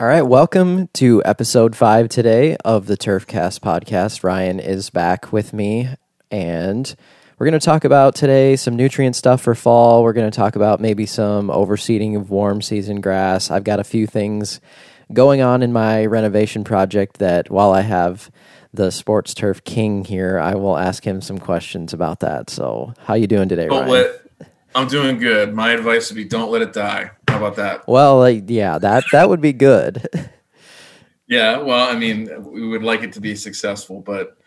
All right, welcome to episode five today of the Turfcast podcast. Ryan is back with me, and we're going to talk about today some nutrient stuff for fall. We're going to talk about maybe some overseeding of warm season grass. I've got a few things going on in my renovation project that while I have the sports turf king here, I will ask him some questions about that. So, how you doing today, Don't Ryan? let. I'm doing good. My advice would be don't let it die. How about that? well, like, yeah, that that would be good. Yeah. Well, I mean, we would like it to be successful, but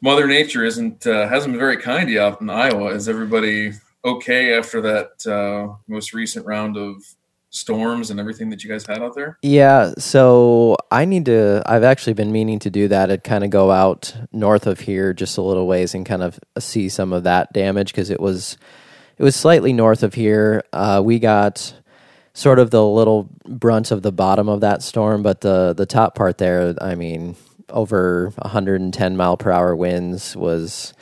Mother Nature isn't uh, hasn't been very kind to you out in Iowa. Is everybody okay after that uh, most recent round of storms and everything that you guys had out there? Yeah, so I need to. I've actually been meaning to do that. I'd kind of go out north of here just a little ways and kind of see some of that damage because it was it was slightly north of here. Uh, we got sort of the little brunt of the bottom of that storm, but the the top part there, I mean, over 110 mile per hour winds was.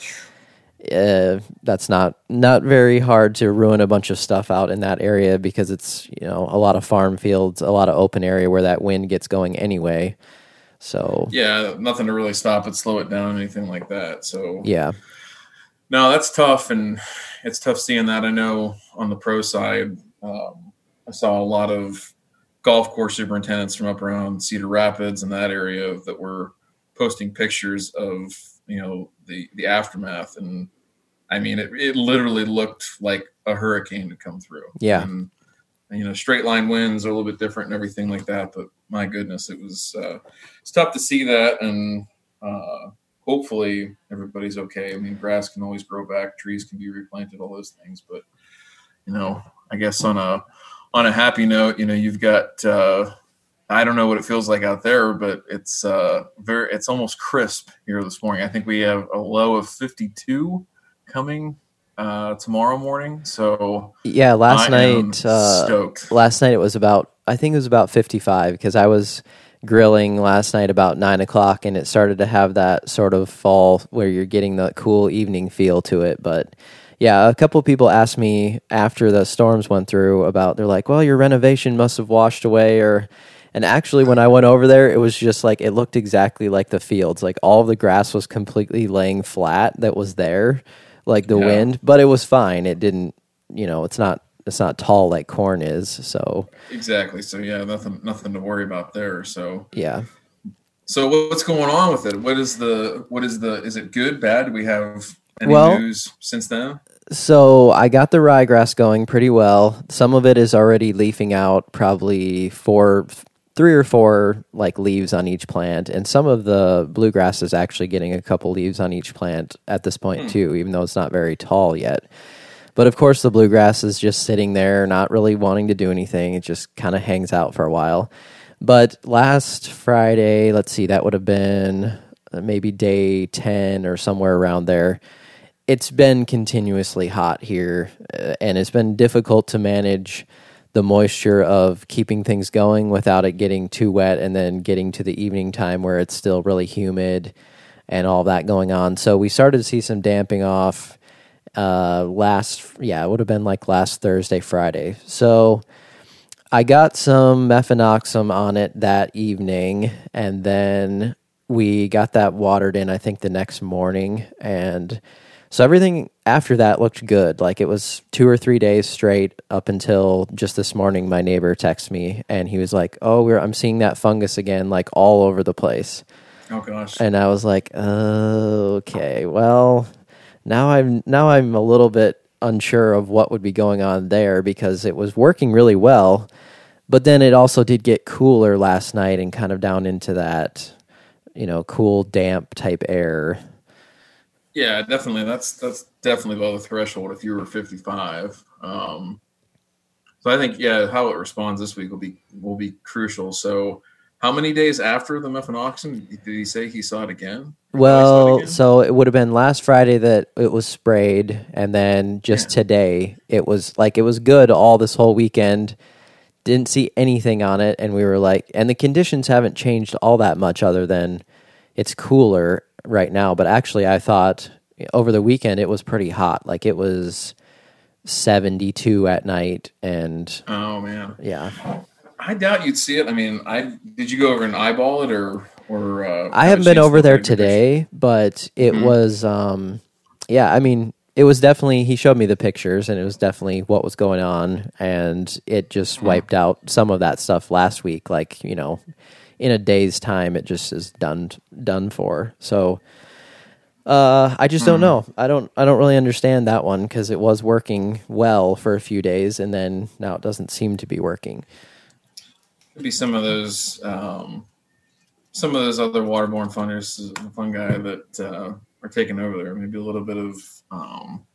Uh, that's not not very hard to ruin a bunch of stuff out in that area because it's you know a lot of farm fields, a lot of open area where that wind gets going anyway. So Yeah, nothing to really stop it, slow it down, anything like that. So yeah, No, that's tough, and it's tough seeing that. I know on the pro side, um, I saw a lot of golf course superintendents from up around Cedar Rapids and that area that were posting pictures of you know the the aftermath, and I mean it, it literally looked like a hurricane had come through. Yeah. and, you know, straight line winds are a little bit different and everything like that, but my goodness, it was uh, it's tough to see that and. Uh, hopefully everybody's okay. I mean, grass can always grow back, trees can be replanted, all those things. But you know, I guess on a on a happy note, you know, you've got uh, I don't know what it feels like out there, but it's uh, very it's almost crisp here this morning. I think we have a low of 52 coming uh, tomorrow morning. So yeah. Last I night, uh, stoked. last night it was about I think it was about 55 because I was grilling last night about nine o'clock and it started to have that sort of fall where you're getting the cool evening feel to it. But yeah, a couple people asked me after the storms went through about they're like, well, your renovation must have washed away or. And actually, when I went over there, it was just like it looked exactly like the fields. Like all the grass was completely laying flat that was there, like the Yeah. wind. But it was fine. It didn't, you know, it's not it's not tall like corn is. So Exactly. So yeah, nothing nothing to worry about there. So yeah. So what's going on with it? What is the what is the is it good, bad? Do we have any Well- news since then? So I got the ryegrass going pretty well. Some of it is already leafing out, probably four, three or four like leaves on each plant, and some of the bluegrass is actually getting a couple leaves on each plant at this point too, even though it's not very tall yet. But of course, the bluegrass is just sitting there, not really wanting to do anything. It just kind of hangs out for a while. But last Friday, let's see, that would have been uh, maybe day 10 or somewhere around there. It's been continuously hot here, uh, and it's been difficult to manage the moisture of keeping things going without it getting too wet and then getting to the evening time where it's still really humid and all that going on. So we started to see some damping off uh last yeah it would have been like last thursday friday so i got some mefenoxam on it that evening and then we got that watered in i think the next morning and so everything after that looked good like it was two or three days straight up until just this morning my neighbor texted me and he was like oh we're, i'm seeing that fungus again like all over the place Oh gosh. and I was like, okay, well, now I'm now I'm a little bit unsure of what would be going on there because it was working really well, but then it also did get cooler last night and kind of down into that, you know, cool, damp type air. Yeah, definitely. That's that's definitely below the threshold if you were 55. Um, so I think yeah, how it responds this week will be will be crucial. So how many days after the mefenoxam did he say he saw it again? Saw it Well, again? so it would have been last Friday that it was sprayed, and then just today it was like it was good all this whole weekend. Didn't see anything on it, and we were like, and the conditions haven't changed all that much, other than it's cooler right now. But actually, I thought over the weekend it was pretty hot. Like it was seventy two at night, and oh man. yeah, I doubt you'd see it. I mean, I did you go over and eyeball it or or uh, I haven't been over there at your picture? today, but it Mhm. was um yeah, I mean, it was definitely he showed me the pictures and it was definitely what was going on and it just Mhm. wiped out some of that stuff last week like, you know, in a day's time it just is done done for. So uh I just don't Mhm. know. I don't I don't really understand that one cuz it was working well for a few days and then now it doesn't seem to be working. Could be some of those um, some of those other waterborne fungus fungi that uh, are taking over there. Maybe a little bit of um,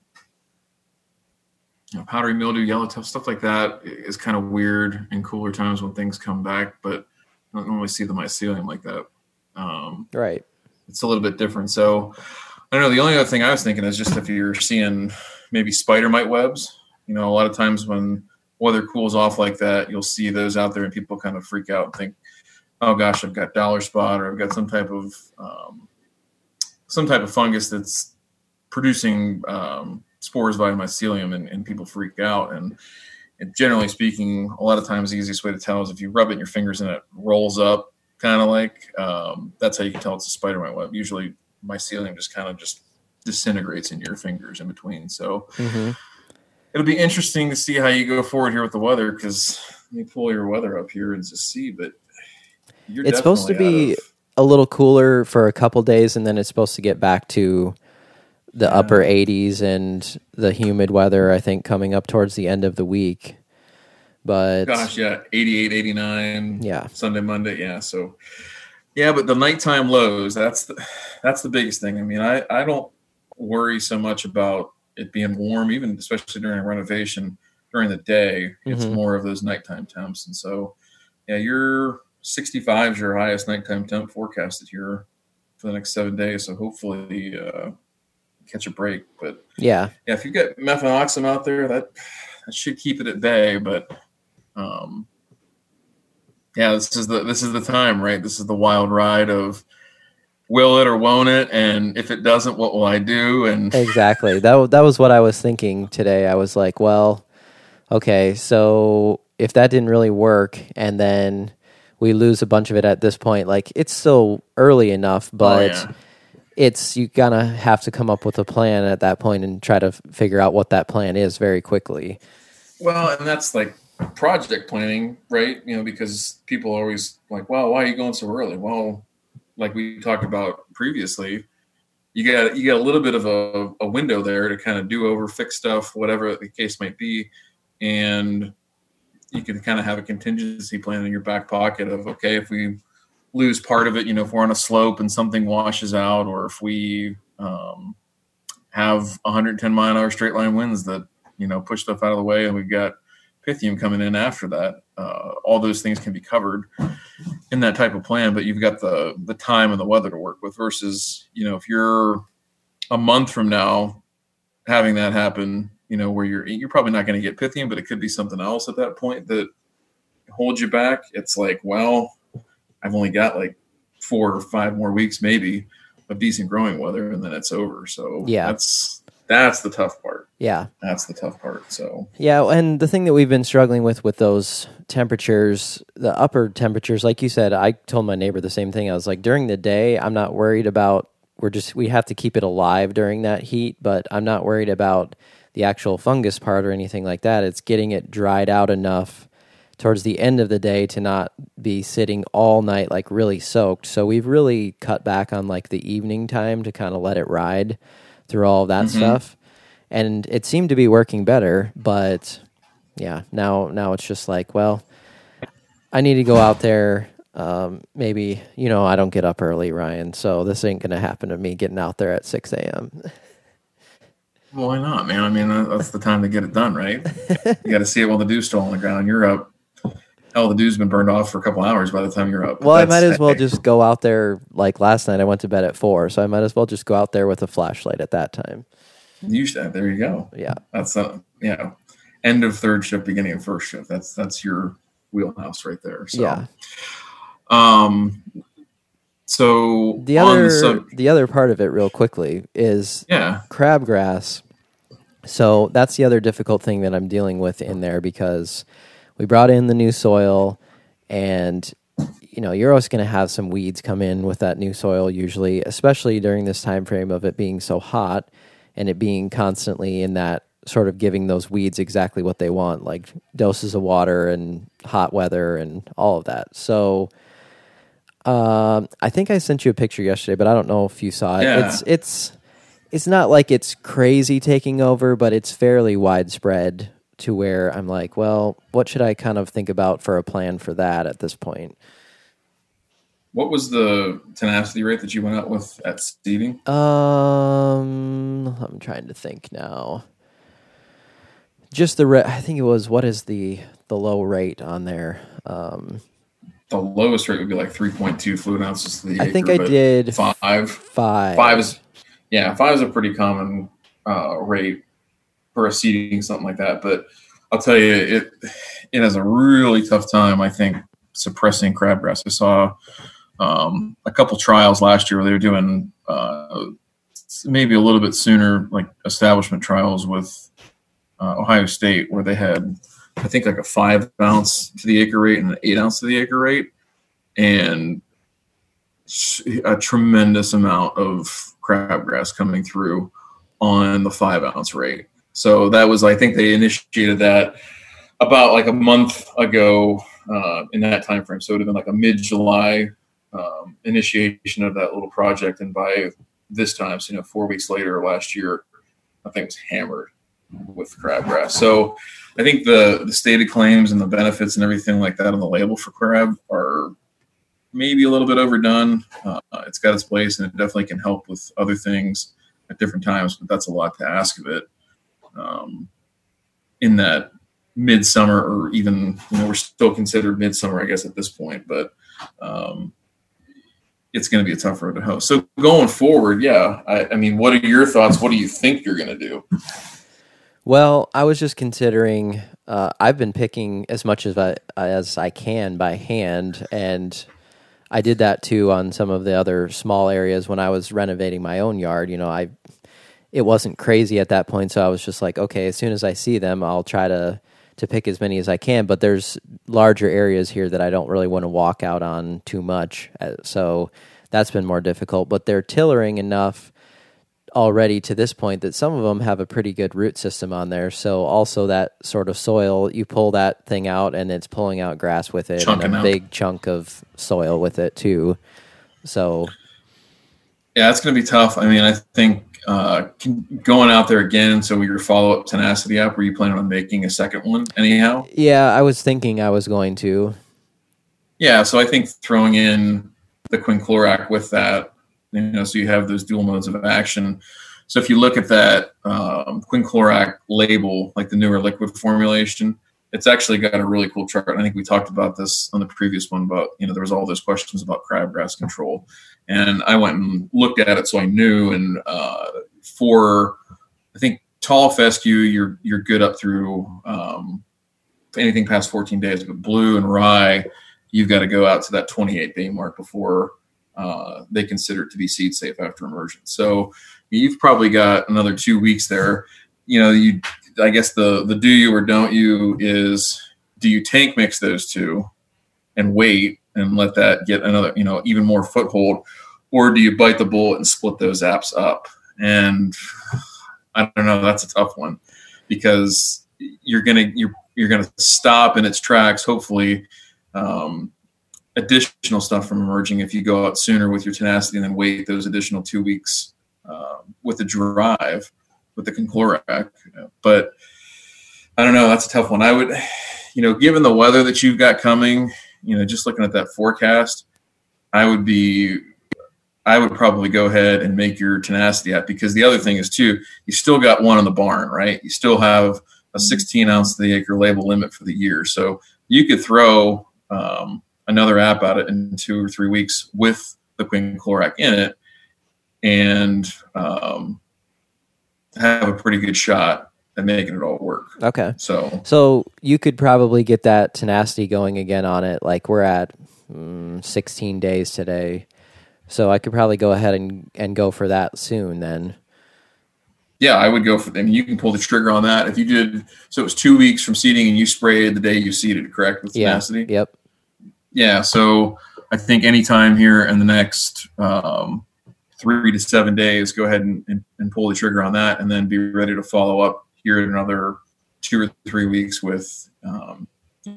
you know, powdery mildew, yellow stuff like that is kind of weird in cooler times when things come back. But I don't normally see the mycelium like that. Um, Right. it's a little bit different. So I don't know. The only other thing I was thinking is just if you're seeing maybe spider mite webs. You know, a lot of times when weather cools off like that, you'll see those out there, and people kind of freak out and think, "Oh gosh, I've got dollar spot, or I've got some type of um, some type of fungus that's producing um, spores via mycelium," and, and people freak out. And, and generally speaking, a lot of times the easiest way to tell is if you rub it in your fingers and it rolls up, kind of like um, that's how you can tell it's a spider web. Usually, mycelium just kind of just disintegrates into your fingers in between. So Mhm. it'll be interesting to see how you go forward here with the weather because let me pull your weather up here and just see. But you're It's supposed to be of- a little cooler for a couple days and then it's supposed to get back to the Yeah. upper 80s and the humid weather i think coming up towards the end of the week but gosh, yeah, 88, 89. yeah Sunday, Monday, yeah. So, yeah, but the nighttime lows that's the that's the biggest thing. I mean, I I don't worry so much about it being warm, even especially during renovation during the day. It's Mhm. more of those nighttime temps, and so yeah, your 65 is your highest nighttime temp forecasted here for the next seven days. So hopefully, uh, catch a break. But yeah yeah, if you get mefenoxam out there, that that should keep it at bay. But um, yeah, this is the this is the time, right? This is the wild ride of will it or won't it, and if it doesn't, what will I do? And exactly that, that was what i was thinking today i was like well okay so if that didn't really work and then we lose a bunch of it at this point like it's still early enough but oh, yeah. It's you gonna have to come up with a plan at that point and try to f- figure out what that plan is very quickly. Well, and that's like project planning, right? You know, because people always like, "Well, why are you going so early?" Well, like we talked about previously, you got you got a little bit of a, a window there to kind of do over, fix stuff, whatever the case might be, and you can kind of have a contingency plan in your back pocket of okay, if we lose part of it, you know, if we're on a slope and something washes out, or if we um, have 110 mile an hour straight line winds that you know push stuff out of the way, and we've got Pythium coming in after that. Uh, all those things can be covered in that type of plan, but you've got the the time and the weather to work with. Versus, you know, if you're a month from now having that happen, you know, where you're you're probably not going to get Pythium, but it could be something else at that point that holds you back. It's like, well, I've only got like four or five more weeks, maybe, of decent growing weather, and then it's over. So Yeah. that's that's the tough part. Yeah. That's the tough part. So Yeah, and the thing that we've been struggling with with those temperatures, the upper temperatures, like you said, I told my neighbor the same thing. I was like, during the day, I'm not worried about. We're just we have to keep it alive during that heat, but I'm not worried about the actual fungus part or anything like that. It's getting it dried out enough towards the end of the day to not be sitting all night like really soaked. So we've really cut back on like the evening time to kind of let it ride through all of that Mhm. stuff. And it seemed to be working better, but yeah, now now it's just like, well, I need to go out there um, maybe, you know, I don't get up early, Ryan, so this ain't going to happen to me getting out there at 6 a.m. Why not, man? I mean, that's the time to get it done, right? you got to see it while the dew's still on the ground. You're up. Hell, the dew's been burned off for a couple hours by the time you're up. Well, I might as well just go out there like last night. I went to bed at four, so I might as well just go out there with a flashlight at that time. You should, there you go. Yeah, That's uh, yeah. End of third shift, beginning of first shift. That's that's your wheelhouse right there. So, yeah. Um. So The other sub- the other part of it, real quickly, is yeah. crabgrass. So that's the other difficult thing that I'm dealing with in there because we brought in the new soil and you know you're always going to have some weeds come in with that new soil usually, especially during this time frame of it being so hot and it being constantly in that sort of giving those weeds exactly what they want, like doses of water and hot weather and all of that. So. Um, I think I sent you a picture yesterday, but I don't know if you saw it. Yeah. It's it's it's not like it's crazy taking over, but it's fairly widespread to where I'm like, well, what should I kind of think about for a plan for that at this point? What was the tenacity rate that you went out with at seeding? Um, I'm trying to think now. Just the re- I think it was what is the the low rate on there? Um, The lowest rate would be like 3.2 fluid ounces to the I acre. think I did five. five. Five is, yeah, five is a pretty common uh, rate for a seeding, something like that. But I'll tell you, it it has a really tough time. I think suppressing crabgrass. I saw um, a couple trials last year where they were doing uh, maybe a little bit sooner, like establishment trials with uh, Ohio State, where they had I think like a five ounce to the acre rate and an eight ounce to the acre rate, and a tremendous amount of crabgrass coming through on the five ounce rate. So that was, I think they initiated that about like a month ago uh, in that time frame. So it would have been like a mid July um, initiation of that little project, and by this time, so you know, four weeks later last year, I think it was hammered with crabgrass. So I think the the stated claims and the benefits and everything like that on the label for crab are maybe a little bit overdone. Uh, it's got its place and it definitely can help with other things at different times, but that's a lot to ask of it. Um, in that midsummer, or even you know, we're still considered midsummer, I guess, at this point, but um, it's going to be a tough road to hoe. So going forward, yeah, I, I mean, what are your thoughts? What do you think you're going to do? Well, I was just considering. Uh, I've been picking as much as I as I can by hand, and I did that too on some of the other small areas when I was renovating my own yard. You know, I it wasn't crazy at that point, so I was just like, okay, as soon as I see them, I'll try to to pick as many as I can. But there's larger areas here that I don't really want to walk out on too much, uh, so that's been more difficult. But they're tillering enough already to this point that some of them have a pretty good root system on there. So also that sort of soil, you pull that thing out and it's pulling out grass with it and a out. big chunk of soil with it too. So Yeah, it's going to be tough. I mean, I think uh, going out there again. So your follow up tenacity app, were you planning on making a second one anyhow? yeah, I was thinking I was going to. Yeah, so I think throwing in the quinclorac with that, you know, so you have those dual modes of action. So if you look at that um, quinclorac label, like the newer liquid formulation, it's actually got a really cool chart. I think we talked about this on the previous one, but you know, there was all those questions about crabgrass control, and I went and looked at it so I knew. And uh, for I think tall fescue, you're you're good up through um, anything past 14 days. But blue and rye, you've got to go out to that 28 day mark before uh, they consider it to be seed safe after immersion. So you've probably got another two weeks there. You know, you I guess the the do you or don't you is do you tank mix those two and wait and let that get another you know even more foothold, or do you bite the bullet and split those apps up? And I don't know. That's a tough one because you're gonna you're you're gonna stop in its tracks. Hopefully, um, additional stuff from emerging if you go out sooner with your tenacity and then wait those additional two weeks uh, with the drive with the quinclorac. But I don't know. That's a tough one. I would, you know, given the weather that you've got coming, you know, just looking at that forecast, I would be. I would probably go ahead and make your tenacity app because the other thing is too, you still got one in the barn, right? You still have a 16 ounce to the acre label limit for the year. So you could throw um, another app at it in two or three weeks with the quinclorac in it and um, have a pretty good shot at making it all work. Okay. So So you could probably get that tenacity going again on it. Like we're at mm, 16 days today. So I could probably go ahead and, and go for that soon then. yeah, I would go for I mean, You can pull the trigger on that. If you did, so it was two weeks from seeding and you sprayed the day you seeded, correct? With Yeah. tenacity. Yep. yeah, so I think anytime here in the next um, three to seven days, go ahead and, and, and, pull the trigger on that, and then be ready to follow up here in another two or three weeks with um,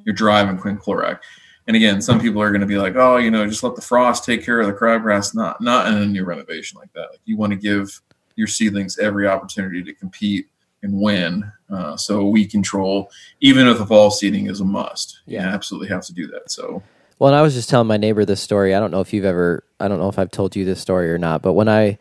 your drive and quinclorac. And again, some people are going to be like, "Oh, you know, just let the frost take care of the crabgrass." Not not in a new renovation like that. Like you want to give your seedlings every opportunity to compete and win. Uh, so weed control, even if the fall seeding is a must, yeah, you absolutely have to do that. So. Well, and I was just telling my neighbor this story. I don't know if you've ever, I don't know if I've told you this story or not, but when I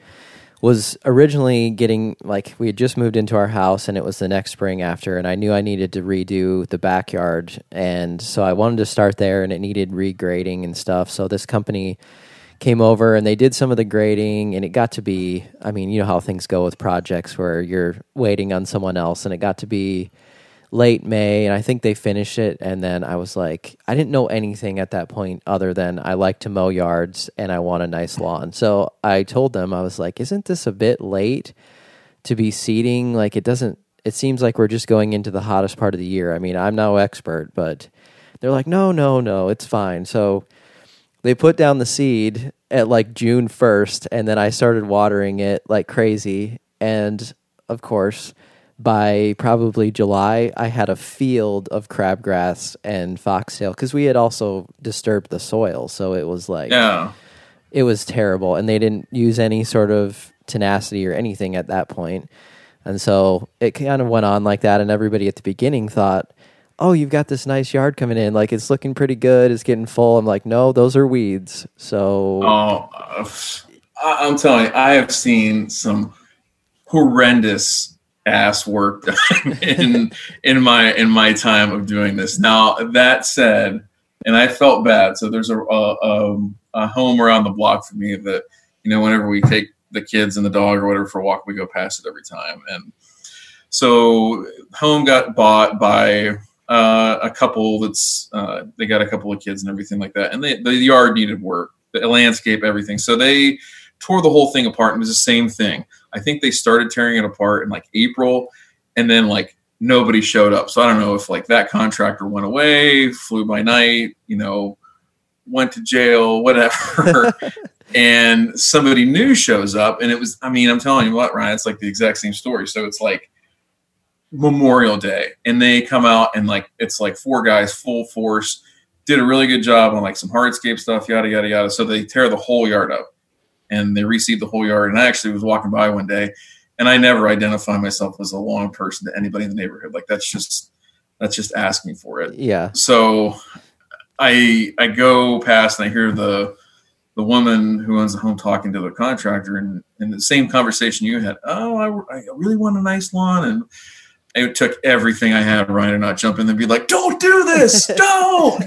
was originally getting like we had just moved into our house and it was the next spring after and I knew I needed to redo the backyard and so I wanted to start there and it needed regrading and stuff. So this company came over and they did some of the grading and it got to be I mean, you know how things go with projects where you're waiting on someone else and it got to be late May, and I think they finished it. And then I was like, I didn't know anything at that point other than I like to mow yards and I want a nice lawn. So I told them, I was like, isn't this a bit late to be seeding? Like, it doesn't, it seems like we're just going into the hottest part of the year. I mean, I'm no expert, but they're like, no, no, no, it's fine. So they put down the seed at like June 1st, and then I started watering it like crazy. And of course, by probably July, I had a field of crabgrass and foxtail because we had also disturbed the soil. So it was like, yeah. it was terrible. And they didn't use any sort of tenacity or anything at that point. And so it kind of went on like that. And everybody at the beginning thought, oh, you've got this nice yard coming in. Like it's looking pretty good. It's getting full. I'm like, no, those are weeds. So. Oh, uh, I'm telling you, I have seen some horrendous ass work done in in my in my time of doing this. Now that said, and I felt bad. So there's a a, a home around the block for me that you know whenever we take the kids and the dog or whatever for a walk, we go past it every time. And so home got bought by uh, a couple that's uh, they got a couple of kids and everything like that, and they, the yard needed work, the landscape, everything. So they tore the whole thing apart and it was the same thing. I think they started tearing it apart in like April and then like nobody showed up. So I don't know if like that contractor went away, flew by night, you know, went to jail, whatever. and somebody new shows up and it was I mean, I'm telling you what, Ryan, it's like the exact same story. So it's like Memorial Day and they come out and like it's like four guys full force did a really good job on like some hardscape stuff, yada yada yada. So they tear the whole yard up and they received the whole yard. And I actually was walking by one day, and I never identify myself as a lawn person to anybody in the neighborhood. Like that's just that's just asking for it. Yeah. So I I go past and I hear the the woman who owns the home talking to the contractor, and in the same conversation you had. Oh, I, I really want a nice lawn, and it took everything I had, Ryan, to not jump in and be like, "Don't do this! Don't!"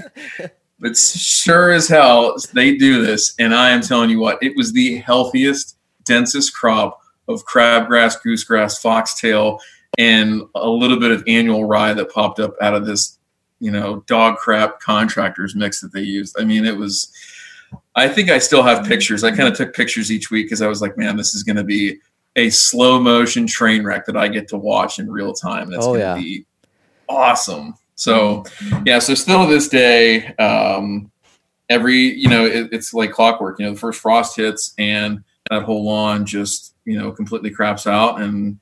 But sure as hell they do this. And I am telling you what, it was the healthiest, densest crop of crabgrass, goosegrass, foxtail, and a little bit of annual rye that popped up out of this, you know, dog crap contractors mix that they used. I mean, it was. I think I still have pictures. I kind of took pictures each week because I was like, man, this is going to be a slow motion train wreck that I get to watch in real time. That's oh, going to yeah. be awesome. So yeah, so still to this day, um, every you know it, it's like clockwork. You know, the first frost hits and that whole lawn just you know completely craps out and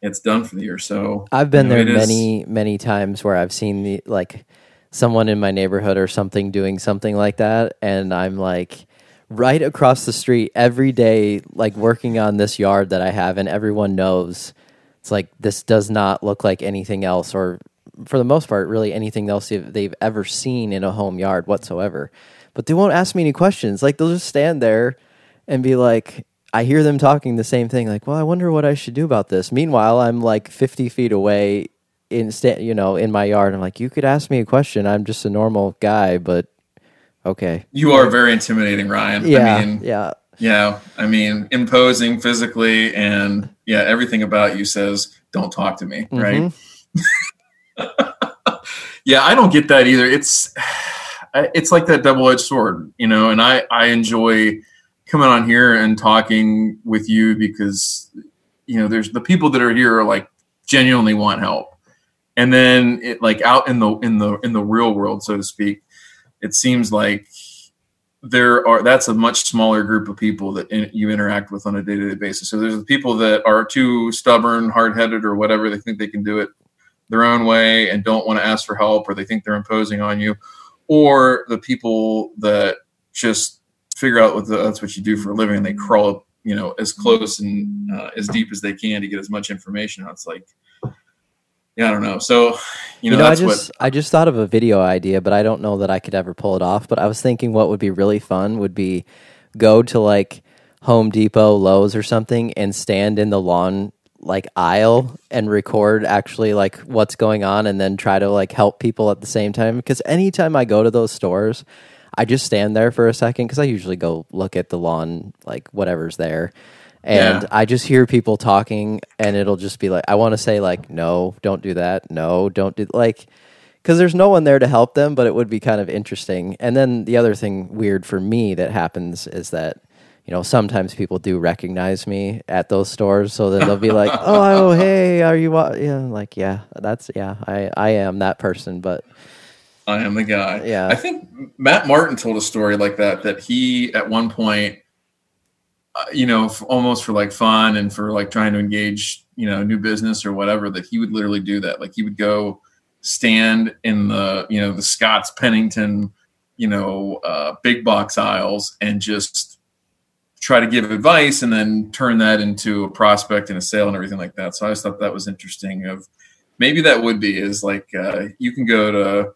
it's done for the year. So I've been you know, there many is, many times where I've seen the like someone in my neighborhood or something doing something like that, and I'm like right across the street every day, like working on this yard that I have, and everyone knows it's like this does not look like anything else or for the most part, really anything else they've ever seen in a home yard whatsoever. But they won't ask me any questions. Like they'll just stand there and be like, I hear them talking the same thing. Like, well, I wonder what I should do about this. Meanwhile, I'm like 50 feet away in you know in my yard. I'm like, you could ask me a question. I'm just a normal guy, but okay. You are very intimidating, Ryan. Yeah, I mean, yeah. Yeah, I mean, imposing physically, and yeah, everything about you says, "Don't talk to me," mm-hmm. right? yeah, I don't get that either. It's it's like that double edged sword, you know. And I I enjoy coming on here and talking with you because you know there's the people that are here are like genuinely want help, and then it like out in the in the in the real world, so to speak. it seems like there are that's a much smaller group of people that in, you interact with on a day-to-day basis so there's the people that are too stubborn hard-headed or whatever they think they can do it their own way and don't want to ask for help or they think they're imposing on you or the people that just figure out what the, that's what you do for a living and they crawl up you know as close and uh, as deep as they can to get as much information out it's like yeah, I don't know. So, you know, You know, I just what. I just thought of a video idea, but I don't know that I could ever pull it off. But I was thinking what would be really fun would be go to like Home Depot, Lowe's or something and stand in the lawn like aisle and record actually like what's going on and then try to like help people at the same time. Because anytime I go to those stores I just stand there for a second cuz I usually go look at the lawn like whatever's there. And Yeah. I just hear people talking and it'll just be like I want to say like no don't do that. No don't do like because there's no one there to help them but it would be kind of interesting. And then the other thing weird for me that happens is that you know sometimes people do recognize me at those stores so then they'll be like oh, oh hey are you wa-? yeah I'm like yeah that's yeah i i am that person but I am the guy. Yeah. I think Matt Martin told a story like that. That he at one point, uh, you know, f- almost for like fun and for like trying to engage, you know, new business or whatever, that he would literally do that. Like he would go stand in the, you know, the Scotts Pennington, you know, uh, big box aisles and just try to give advice and then turn that into a prospect and a sale and everything like that. So I just thought that was interesting. Of maybe that would be is like uh, you can go to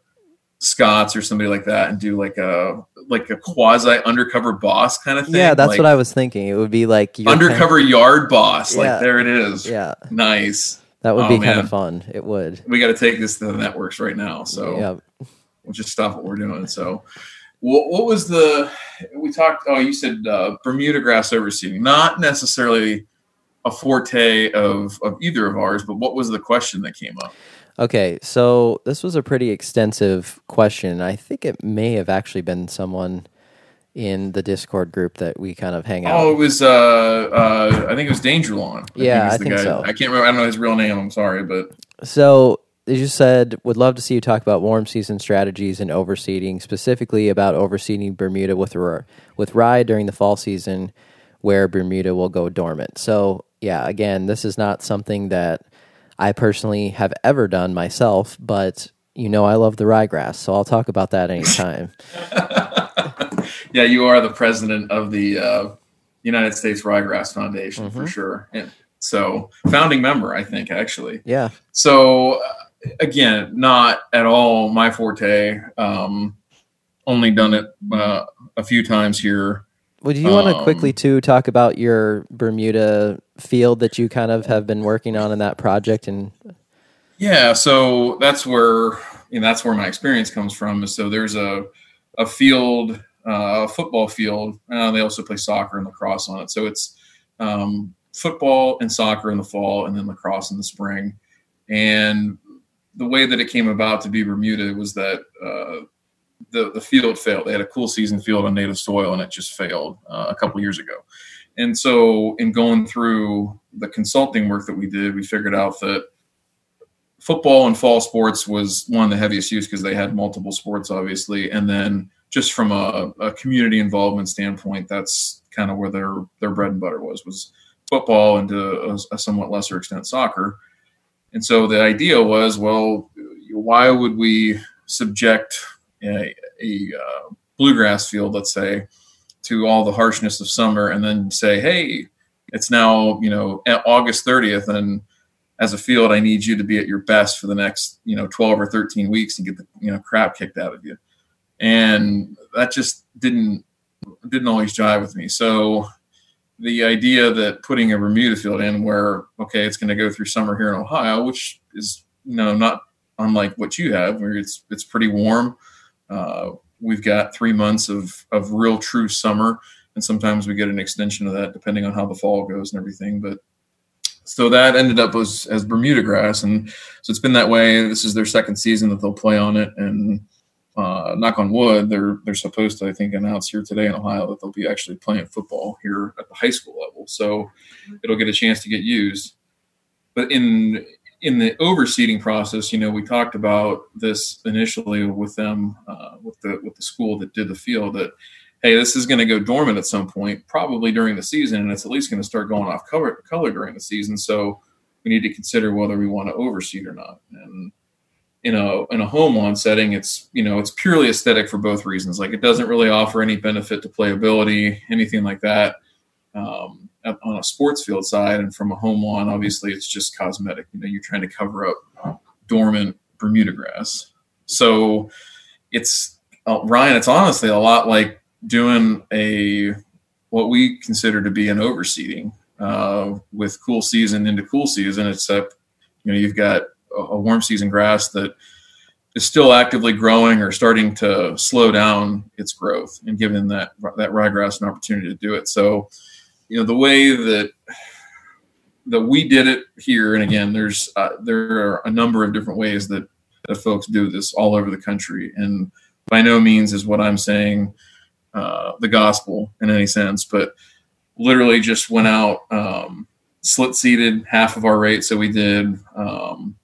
Scott's or somebody like that and do like a like a quasi undercover boss kind of thing. yeah that's like what i was thinking it would be like your kind- undercover yard boss. Yeah. Like there it is. yeah Nice. that would Oh, be kind of fun it would We got to take this to the networks right now. So yeah we'll just stop what we're doing. So, what, what was the we talked? Oh, you said uh, Bermuda grass overseeding, not necessarily a forte of of either of ours, but what was the question that came up? Okay, so this was a pretty extensive question. I think it may have actually been someone in the Discord group that we kind of hang out. Oh, it was uh, uh, I think it was Danger Lawn. Yeah, he's I think so. I can't remember. I don't know his real name. I'm sorry, but So they you said would love to see you talk about warm season strategies and overseeding, specifically about overseeding Bermuda with with rye during the fall season, where Bermuda will go dormant. So yeah, again, this is not something that I personally have ever done myself, but you know I love the ryegrass, so I'll talk about that anytime. yeah, you are the president of the uh, United States Ryegrass Foundation Mm-hmm. for sure. And so, founding member, I think actually. yeah. So uh, again, not at all my forte. Um, only done it uh, a few times here. Well, do you want to Um, quickly too talk about your Bermuda field that you kind of have been working on in that project? And Yeah, so that's where you know, that's where my experience comes from. So there's a a field, uh, a football field. Uh, they also play soccer and lacrosse on it. So it's um, football and soccer in the fall, and then lacrosse in the spring. And the way that it came about to be Bermuda was that uh, the the field failed. They had a cool season field on native soil, and it just failed uh, a couple years ago. And so, in going through the consulting work that we did, we figured out that football and fall sports was one of the heaviest use because they had multiple sports, obviously, and then just from a, a community involvement standpoint, that's kind of where their their bread and butter was was football and to a, a somewhat lesser extent soccer. And so the idea was, well, why would we subject a, a uh, bluegrass field, let's say, to all the harshness of summer, and then say, hey, it's now you know August 30th, and as a field, I need you to be at your best for the next, you know, 12 or 13 weeks and get the, you know, crap kicked out of you. And that just didn't, didn't always jive with me. So the idea that putting a Bermuda field in where, okay, it's going to go through summer here in Ohio, which is, you know, not unlike what you have where it's, it's pretty warm. Uh, we've got three months of, of real true summer. And sometimes we get an extension of that depending on how the fall goes and everything. But so that ended up as, as Bermuda grass, and so it's been that way. This is their second season that they'll play on it, and uh, knock on wood, they're they're supposed to, I think, announce here today in Ohio that they'll be actually playing football here at the high school level. So it'll get a chance to get used. But in in the overseeding process, you know, we talked about this initially with them, uh, with the with the school that did the field. That hey, this is going to go dormant at some point, probably during the season, and it's at least going to start going off color color during the season. So we need to consider whether we want to overseed or not. And in a in a home lawn setting, it's you know it's purely aesthetic for both reasons. Like it doesn't really offer any benefit to playability, anything like that. Um, on a sports field side and from a home lawn, obviously it's just cosmetic. You know, you're trying to cover up dormant Bermuda grass. So it's uh, Ryan. It's honestly a lot like doing a what we consider to be an overseeding uh, with cool season into cool season. Except you know you've got a, warm season grass that is still actively growing or starting to slow down its growth and giving that that ryegrass an opportunity to do it. So you know the way that that we did it here, and again, there's uh, there are a number of different ways that that folks do this all over the country, and by no means is what I'm saying uh, the gospel in any sense, but literally just went out um, slit seeded half of our rate, so we did um,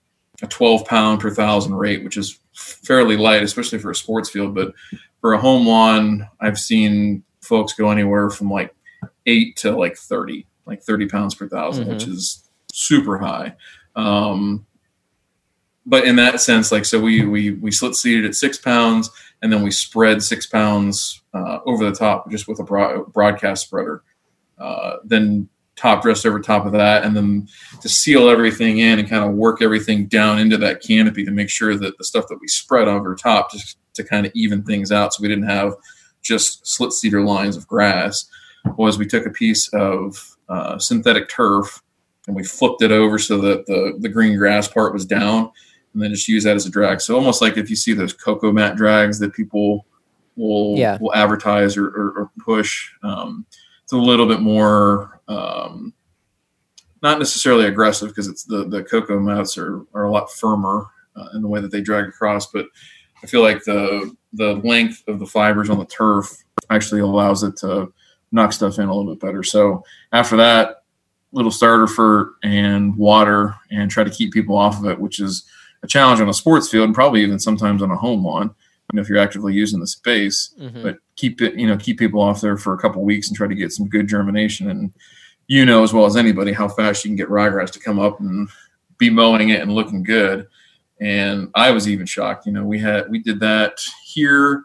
a 12 pound per thousand rate, which is fairly light, especially for a sports field, but for a home lawn, I've seen folks go anywhere from like eight to like 30, like 30 pounds per 1000 mm-hmm. which is super high. Um, but in that sense, like, so we, we, we slit seeded at six pounds and then we spread six pounds uh, over the top just with a broad, broadcast spreader. Uh, then top dressed over top of that, and then to seal everything in and kind of work everything down into that canopy to make sure that the stuff that we spread over top just to kind of even things out, so we didn't have just slit seeder lines of grass was we took a piece of uh, synthetic turf and we flipped it over so that the, the green grass part was down and then just use that as a drag. So almost like if you see those cocoa mat drags that people will yeah. will advertise or, or, or push, um, it's a little bit more um, not necessarily aggressive because it's the the cocoa mats are, are a lot firmer uh, in the way that they drag across, but I feel like the the length of the fibers on the turf actually allows it to knock stuff in a little bit better. So after that, little starter fert and water and try to keep people off of it, which is a challenge on a sports field and probably even sometimes on a home lawn. You know, if you're actively using the space, mm-hmm. but keep it, you know, keep people off there for a couple weeks and try to get some good germination. And you know as well as anybody how fast you can get ryegrass to come up and be mowing it and looking good. And I was even shocked. You know, we had we did that here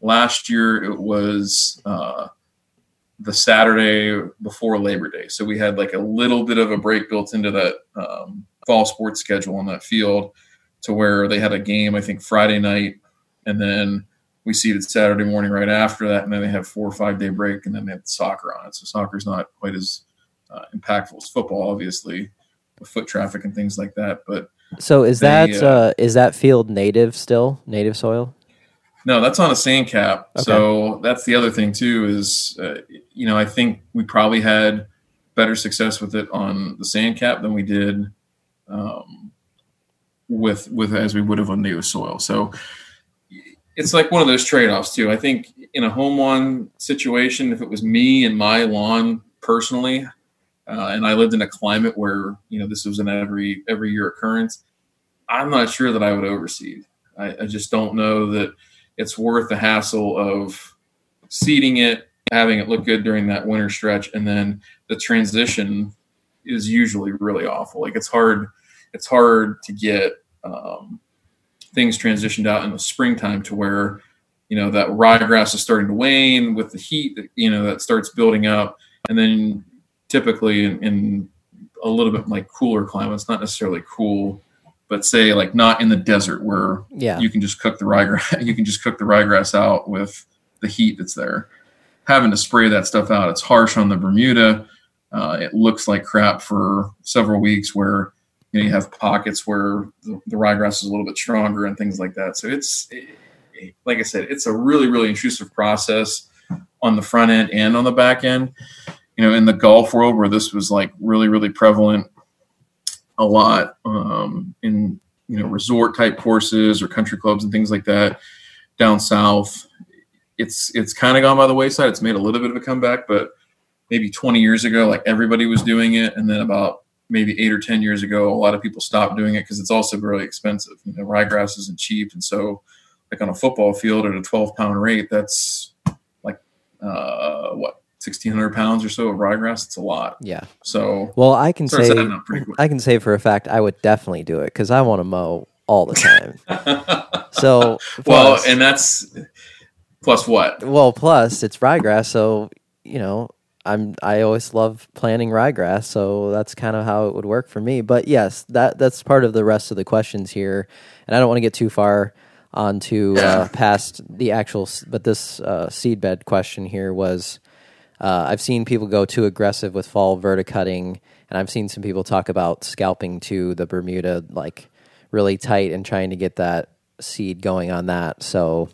last year. It was uh, the Saturday before Labor Day. So we had like a little bit of a break built into that um, fall sports schedule on that field to where they had a game, I think, Friday night, and then we seeded Saturday morning right after that, and then they have four or five day break, and then they have soccer on it. So soccer is not quite as uh, impactful as football, obviously, with foot traffic and things like that. But so is they, that uh, uh, is that field native still native soil? No, that's on a sand cap. Okay. So that's the other thing too. Is uh, you know I think we probably had better success with it on the sand cap than we did um, with with as we would have on native soil. So it's like one of those trade offs too. I think in a home lawn situation, if it was me and my lawn personally, uh, and I lived in a climate where you know this was an every every year occurrence, I'm not sure that I would overseed. I, I just don't know that it's worth the hassle of seeding it, having it look good during that winter stretch, and then the transition is usually really awful. Like it's hard, it's hard to get um, things transitioned out in the springtime to where you know that ryegrass is starting to wane with the heat. that You know that starts building up, and then typically in, in a little bit like cooler climates, not necessarily cool but say like not in the desert where yeah. you can just cook the ryegrass you can just cook the ryegrass out with the heat that's there. Having to spray that stuff out, it's harsh on the Bermuda. Uh, it looks like crap for several weeks where you, know, you have pockets where the, the, ryegrass is a little bit stronger and things like that. So it's it, like I said, it's a really really intrusive process on the front end and on the back end. You know, in the golf world where this was like really really prevalent a lot um, in you know resort type courses or country clubs and things like that down south. It's it's kind of gone by the wayside. It's made a little bit of a comeback, but maybe 20 years ago, like everybody was doing it, and then about maybe eight or ten years ago, a lot of people stopped doing it because it's also really expensive. You know, ryegrass isn't cheap, and so like on a football field at a 12 pound rate, that's like uh, what 1600 pounds or so of ryegrass. It's a lot. Yeah. So Well, I can say adding up pretty quick. I can say for a fact I would definitely do it because I want to mow all the time. so well, and that's plus what? well, plus it's ryegrass, so you know I'm I always love planting ryegrass, so that's kind of how it would work for me. But yes, that that's part of the rest of the questions here, and I don't want to get too far onto uh, past the actual. But this uh, seed bed question here was. Uh, I've seen people go too aggressive with fall verticutting, and I've seen some people talk about scalping to the Bermuda like really tight and trying to get that seed going on that. So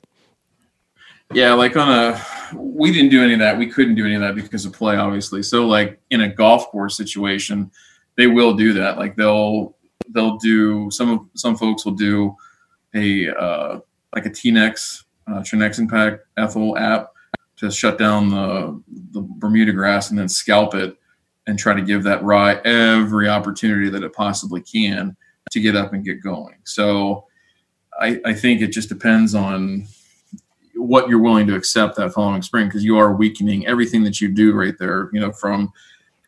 Yeah, like on a, we didn't do any of that. We couldn't do any of that because of play, obviously. So, like in a golf course situation, they will do that. Like they'll they'll do some of some folks will do a uh, like a T-Nex, uh, Trinex Impact ethyl app to shut down the the Bermuda grass and then scalp it and try to give that rye every opportunity that it possibly can to get up and get going. So, I, I think it just depends on what you're willing to accept that following spring because you are weakening everything that you do right there you know from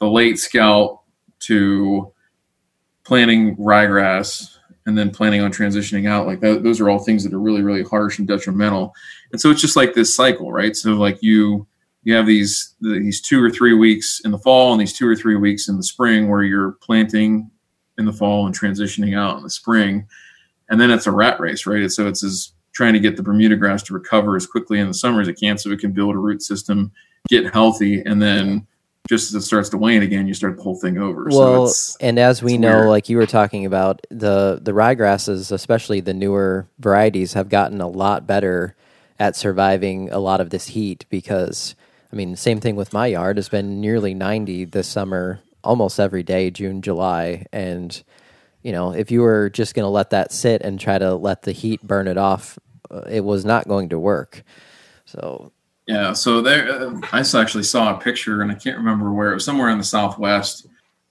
the late scout to planting ryegrass and then planning on transitioning out like that, those are all things that are really really harsh and detrimental. And so it's just like this cycle right? So like you you have these these two or three weeks in the fall and these two or three weeks in the spring where you're planting in the fall and transitioning out in the spring. And then it's a rat race right? So it's as trying to get the Bermuda grass to recover as quickly in the summer as it can so it can build a root system, get healthy, and then just as it starts to wane again, you start the whole thing over. so Well, it's, and as we know, weird. like you were talking about, the the ryegrasses, especially the newer varieties, have gotten a lot better at surviving a lot of this heat. Because I mean, same thing with my yard has been nearly ninety this summer, almost every day, June, July, and you know, if you were just going to let that sit and try to let the heat burn it off, uh, it was not going to work. So yeah. So there, uh, I actually saw a picture, and I can't remember where it was. Somewhere in the Southwest,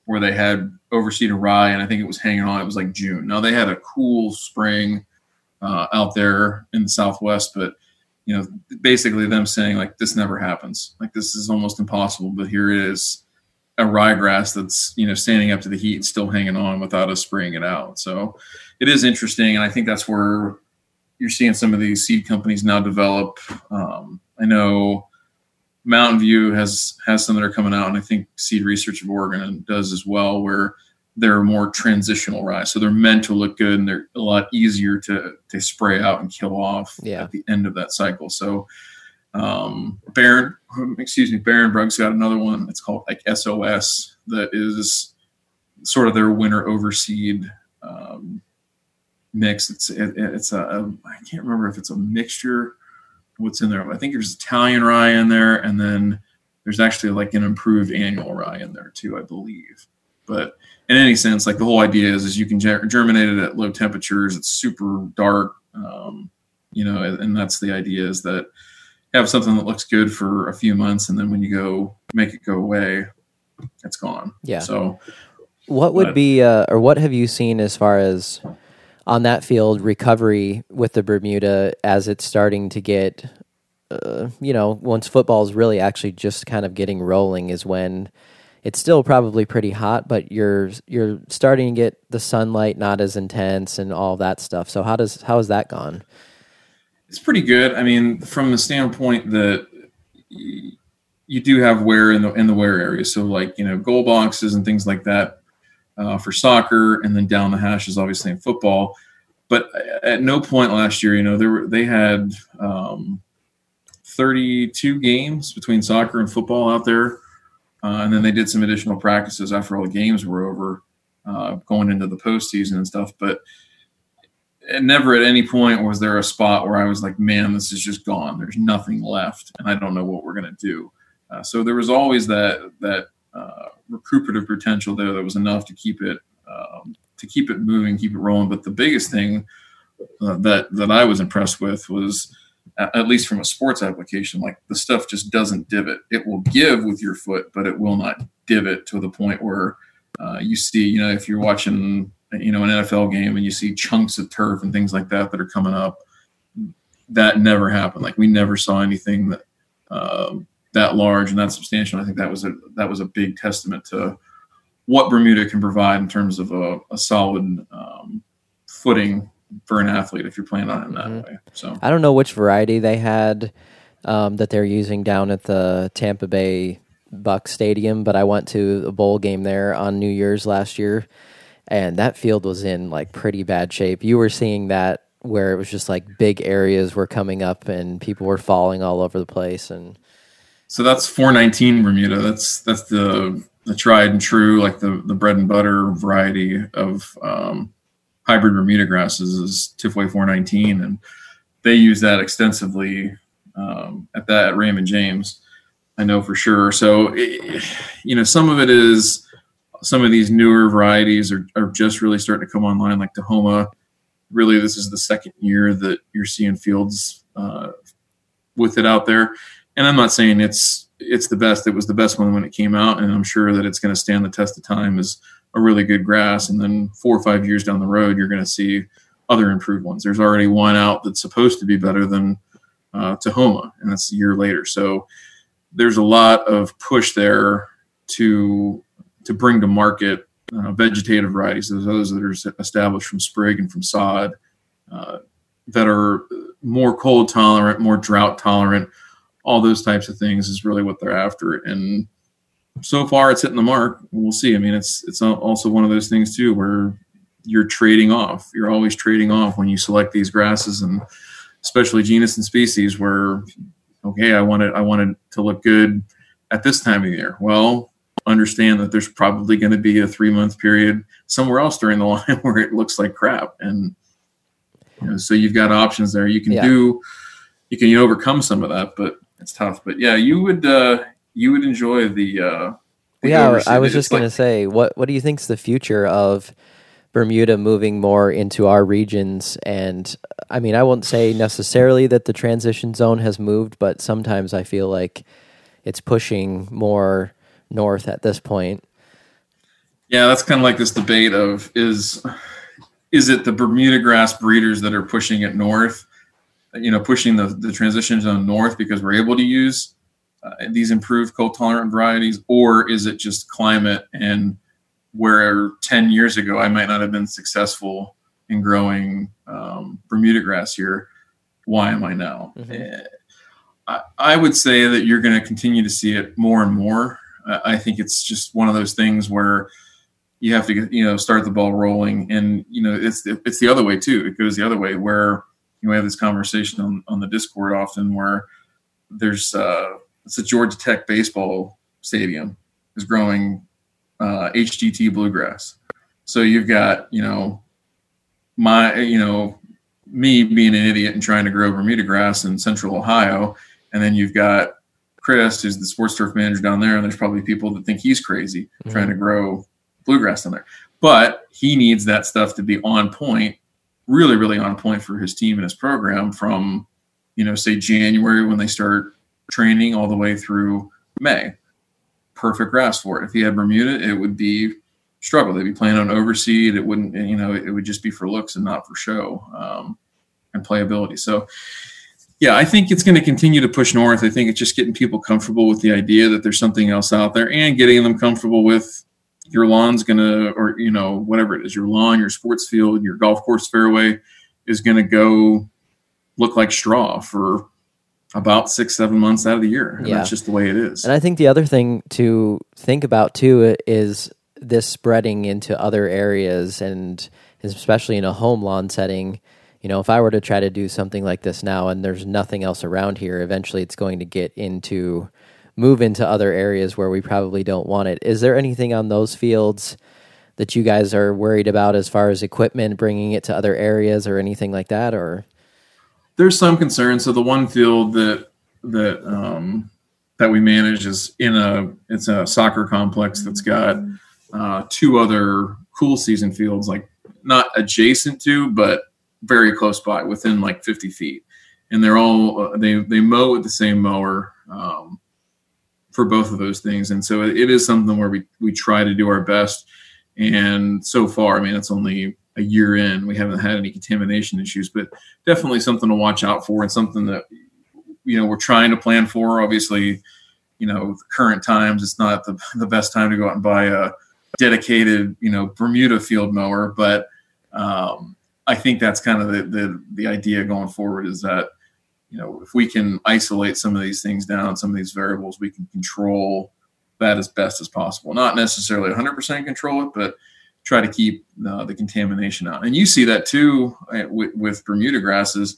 where they had overseeded rye, and I think it was hanging on. It was like June. Now they had a cool spring uh, out there in the Southwest, but you know, basically them saying like this never happens. Like this is almost impossible, but here it is. A ryegrass that's you know standing up to the heat and still hanging on without us spraying it out. So it is interesting, and I think that's where you're seeing some of these seed companies now develop. Um, I know Mountain View has has some that are coming out, and I think Seed Research of Oregon does as well, where they're more transitional rye, so they're meant to look good and they're a lot easier to to spray out and kill off Yeah. at the end of that cycle. So um, Baron, excuse me, Barenbrug's got another one. It's called like SOS that is sort of their winter overseed um, mix. It's it, it's a, a I can't remember if it's a mixture. What's in there? I think there's Italian rye in there, and then there's actually like an improved annual rye in there too, I believe. But in any sense, like the whole idea is, is you can germinate it at low temperatures. It's super dark, um, you know, and, that's the idea is that you have something that looks good for a few months, and then when you go make it go away, it's gone. Yeah. So What would But- be, uh, or what have you seen as far as on that field recovery with the Bermuda as it's starting to get, uh, you know, once football is really actually just kind of getting rolling is when it's still probably pretty hot, but you're you're starting to get the sunlight not as intense and all that stuff. So how does how has that gone? It's pretty good. I mean, from the standpoint that you do have wear in the in the wear area, so like you know goal boxes and things like that uh, for soccer, and then down the hashes, obviously in football. But at no point last year, you know, there were they had um, 32 games between soccer and football out there, uh, and then they did some additional practices after all the games were over, uh, going into the postseason and stuff. But and never at any point was there a spot where I was like, man, this is just gone. There's nothing left, and I don't know what we're gonna do. Uh, so there was always that that uh, recuperative potential there that was enough to keep it um, to keep it moving, keep it rolling. But the biggest thing uh, that that I was impressed with was at least from a sports application, like the stuff just doesn't divot. It will give with your foot, but it will not divot to the point where uh, you see, you know, if you're watching, you know, an NFL game and you see chunks of turf and things like that that are coming up, that never happened. Like we never saw anything that uh, that large and that substantial. I think that was a that was a big testament to what Bermuda can provide in terms of a, a solid um, footing for an athlete if you're playing on it in that mm-hmm. way. So I don't know which variety they had um, that they're using down at the Tampa Bay Buck Stadium, but I went to a bowl game there on New Year's last year, and that field was in like pretty bad shape. You were seeing that where it was just like big areas were coming up and people were falling all over the place and so that's 419 bermuda. That's that's the the tried and true like the the bread and butter variety of um, hybrid bermuda grasses is tifway 419 and they use that extensively um, at that at raymond james i know for sure. So it, you know some of it is some of these newer varieties are, are just really starting to come online like tahoma really this is the second year that you're seeing fields uh, with it out there. And I'm not saying it's it's the best. It was the best one when it came out, and I'm sure that it's going to stand the test of time as a really good grass. And then four or five years down the road, you're going to see other improved ones. There's already one out that's supposed to be better than uh, Tahoma, and that's a year later. So there's a lot of push there to to bring to market uh, vegetative varieties, those that are established from sprig and from sod, uh, that are more cold tolerant, more drought tolerant, all those types of things is really what they're after. And so far, it's hitting the mark. We'll see. I mean, it's it's also one of those things too where you're trading off. You're always trading off when you select these grasses, and especially genus and species. Where okay, I want it. I want it to look good at this time of year. Well, understand that there's probably going to be a three month period somewhere else during the line where it looks like crap and you know, so you've got options there you can yeah. do you can overcome some of that but it's tough but yeah you would uh you would enjoy the uh the yeah i was just going to say what what do you think's the future of bermuda moving more into our regions? And i mean i won't say necessarily that the transition zone has moved but sometimes i feel like it's pushing more north at this point. Yeah, that's kind of like this debate of is is it the Bermuda grass breeders that are pushing it north, you know, pushing the, the transition zone north because we're able to use uh, these improved cold tolerant varieties, or is it just climate and where 10 years ago I might not have been successful in growing um, Bermuda grass here? Why am I now? Mm-hmm. I, I would say that you're going to continue to see it more and more. I think it's just one of those things where you have to you know start the ball rolling, and you know it's it's the other way too. It goes the other way where you know, we have this conversation on, on the Discord often where there's uh, it's a Georgia Tech baseball stadium is growing uh, HGT bluegrass. So you've got you know my you know me being an idiot and trying to grow Bermuda grass in Central Ohio, and then you've got Chris, who's the sports turf manager down there, and there's probably people that think he's crazy mm-hmm. trying to grow bluegrass down there. But he needs that stuff to be on point, really, really on point for his team and his program from, you know, say January when they start training all the way through May. Perfect grass for it. If he had Bermuda, it would be struggle. They'd be playing on overseed. It wouldn't, you know, it would just be for looks and not for show um, and playability. So yeah, I think it's going to continue to push north. I think it's just getting people comfortable with the idea that there's something else out there and getting them comfortable with your lawn's going to, or, you know, whatever it is, your lawn, your sports field, your golf course fairway is going to go look like straw for about six, seven months out of the year. And yeah. that's just the way it is. And I think the other thing to think about too is this spreading into other areas and especially in a home lawn setting you know, if I were to try to do something like this now and there's nothing else around here, eventually it's going to get into move into other areas where we probably don't want it. Is there anything on those fields that you guys are worried about as far as equipment bringing it to other areas or anything like that or there's some concern so the one field that that um that we manage is in a it's a soccer complex that's got uh, two other cool season fields like not adjacent to but very close by, within like 50 feet, and they're all uh, they they mow with the same mower. Um, for both of those things. And so it is something where we we try to do our best. And so far, I mean, it's only a year in, we haven't had any contamination issues, but definitely something to watch out for and something that you know we're trying to plan for. Obviously, you know, current times it's not the the best time to go out and buy a dedicated you know Bermuda field mower, but um, I think that's kind of the, the the idea going forward is that you know if we can isolate some of these things down, some of these variables, we can control that as best as possible. Not necessarily 100% control it, but try to keep uh, the contamination out. And you see that too uh, with, with Bermuda grasses.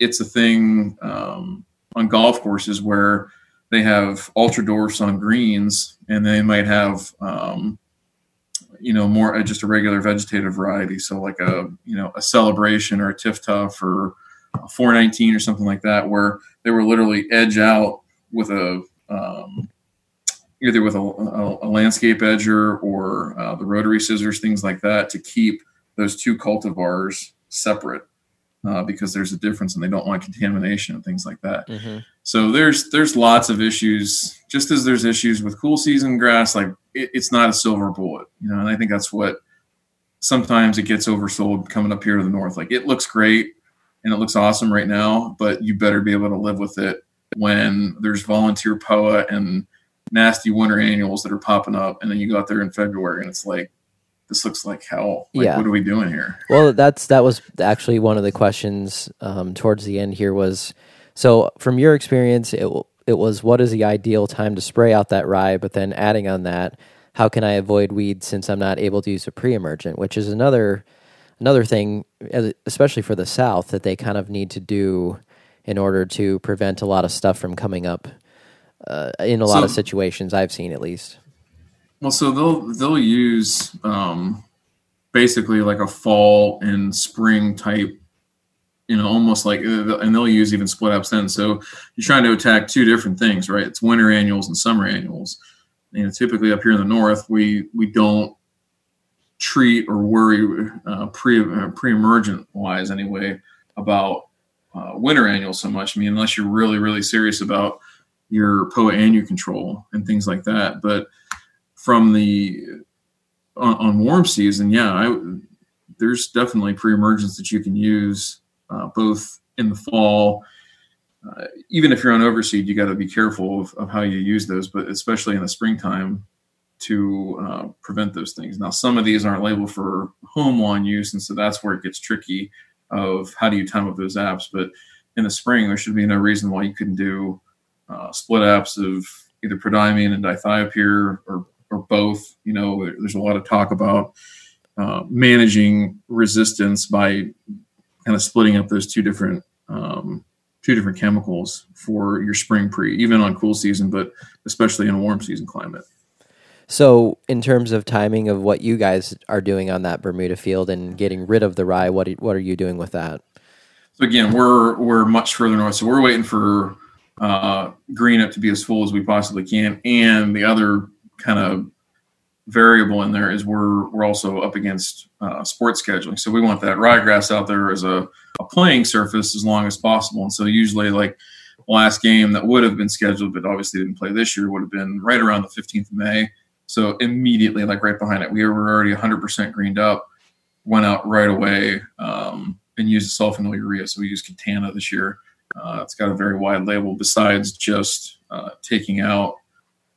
It's a thing um, on golf courses where they have ultra dwarfs on greens, and they might have um, you know more uh, just a regular vegetative variety. So like a you know a celebration or a TifTuf or a 419 or something like that, where they were literally edge out with a um, either with a, a, a landscape edger or uh, the rotary scissors, things like that, to keep those two cultivars separate uh, because there's a difference and they don't want contamination and things like that. Mm-hmm. So there's there's lots of issues. Just as there's issues with cool season grass, like it, it's not a silver bullet, you know. And I think that's what sometimes it gets oversold coming up here to the north. Like it looks great and it looks awesome right now, but you better be able to live with it when there's volunteer POA and nasty winter annuals that are popping up, and then you go out there in February and it's like, this looks like hell. Like, yeah. what are we doing here? Well, that's that was actually one of the questions um, towards the end here was so from your experience, it it was what is the ideal time to spray out that rye, but then adding on that, how can I avoid weeds since I'm not able to use a pre-emergent, which is another another thing, especially for the South, that they kind of need to do in order to prevent a lot of stuff from coming up uh, in a lot so, of situations I've seen at least. Well, so they'll they'll use um, basically like a fall and spring type, you know, almost like, uh, and they'll use even split ups then. So you're trying to attack two different things, right? It's winter annuals and summer annuals. You know, typically up here in the north, we we don't treat or worry uh, pre uh, pre emergent wise anyway about uh, winter annuals so much. I mean, unless you're really really serious about your POA annua control and things like that. But from the on, on warm season, yeah, I, there's definitely pre-emergence that you can use uh, both in the fall. Uh, even if you're on overseed, you got to be careful of, of, how you use those, but especially in the springtime to uh, prevent those things. Now, some of these aren't labeled for home lawn use, and so that's where it gets tricky. Of how do you time up those apps? But in the spring, there should be no reason why you couldn't do uh, split apps of either prodiamine and dithiopyr or, or both. You know, there's a lot of talk about uh, managing resistance by kind of splitting up those two different um, two different chemicals for your spring pre, even on cool season, but especially in a warm season climate. So, in terms of timing of what you guys are doing on that Bermuda field and getting rid of the rye, what what are you doing with that? So again, we're we're much further north, so we're waiting for uh, green up to be as full as we possibly can. And the other kind of variable in there is we're we're also up against uh, sports scheduling, so we want that ryegrass out there as a, a playing surface as long as possible. And so usually, like last game that would have been scheduled, but obviously didn't play this year, would have been right around the 15th of May. So immediately, like right behind it, we were already 100% greened up. Went out right away um, and used sulfonylurea. So we used Katana this year uh, it's got a very wide label besides just uh, taking out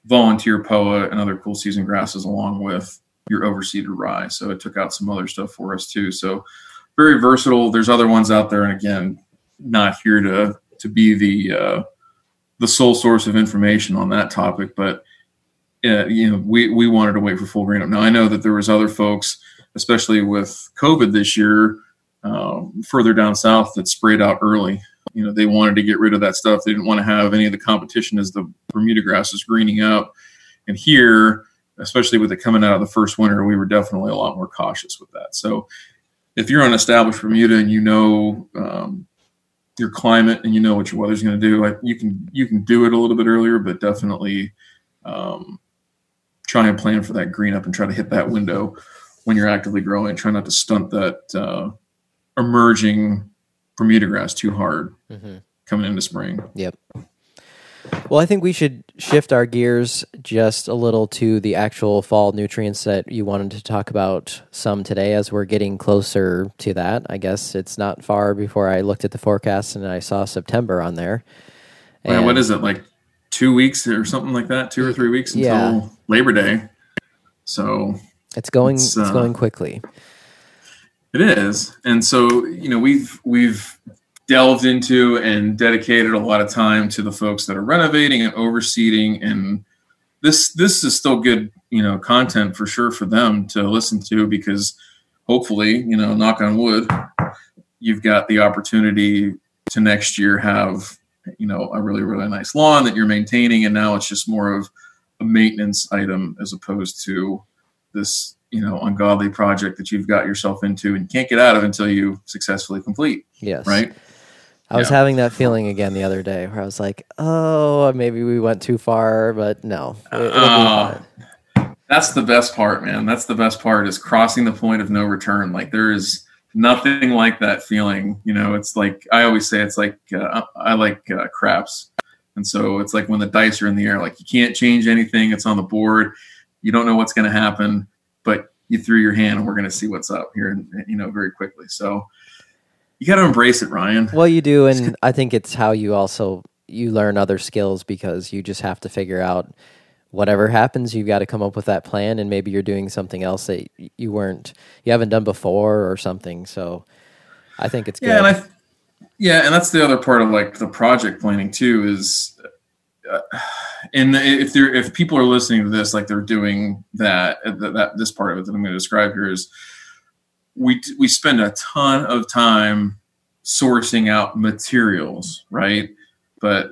volunteer POA and other cool season grasses along with your overseeded rye. So it took out some other stuff for us too. So very versatile. There's other ones out there, and again, not here to to be the uh, the sole source of information on that topic, but uh, you know, we we wanted to wait for full green up. Now I know that there was other folks, especially with COVID this year, um, further down south, that sprayed out early you know, they wanted to get rid of that stuff. They didn't want to have any of the competition as the Bermuda grass is greening up. And here, especially with it coming out of the first winter, we were definitely a lot more cautious with that. So if you're on established Bermuda and you know um, your climate and you know what your weather's going to do, like you can you can do it a little bit earlier, but definitely um, try and plan for that green up and try to hit that window when you're actively growing. Try not to stunt that uh, emerging Bermuda grass too hard mm-hmm. coming into spring. Yep. Well, I think we should shift our gears just a little to the actual fall nutrients that you wanted to talk about some today as we're getting closer to that. I guess it's not far before I looked at the forecast and I saw September on there. And what is it like two weeks or something like that? Two or three weeks until yeah. Labor Day. So it's going it's, uh, it's going quickly. It is. And so, you know, we've we've delved into and dedicated a lot of time to the folks that are renovating and overseeding and this this is still good you know content for sure for them to listen to because hopefully you know knock on wood you've got the opportunity to next year have you know a really really nice lawn that you're maintaining and now it's just more of a maintenance item as opposed to this you know ungodly project that you've got yourself into and can't get out of until you successfully complete yes right I was having that feeling again the other day where I was like, oh, maybe we went too far, but no. Uh, that's the best part, man. That's the best part is crossing the point of no return. Like there is nothing like that feeling. You know, it's like I always say, it's like uh, I like uh, craps, and so it's like when the dice are in the air. Like you can't change anything. It's on the board. You don't know what's going to happen, but you threw your hand, and we're going to see what's up here, and you know, very quickly. So you got to embrace it, Ryan. Well, you do, and I think it's how you also you learn other skills because you just have to figure out whatever happens. You've got to come up with that plan, and maybe you're doing something else that you weren't, you haven't done before or something. So, I think it's good. Yeah, and I, yeah, and that's the other part of like the project planning too is. Uh, and if they're if people are listening to this like they're doing that, that that this part of it that I'm going to describe here is we we spend a ton of time sourcing out materials, right? But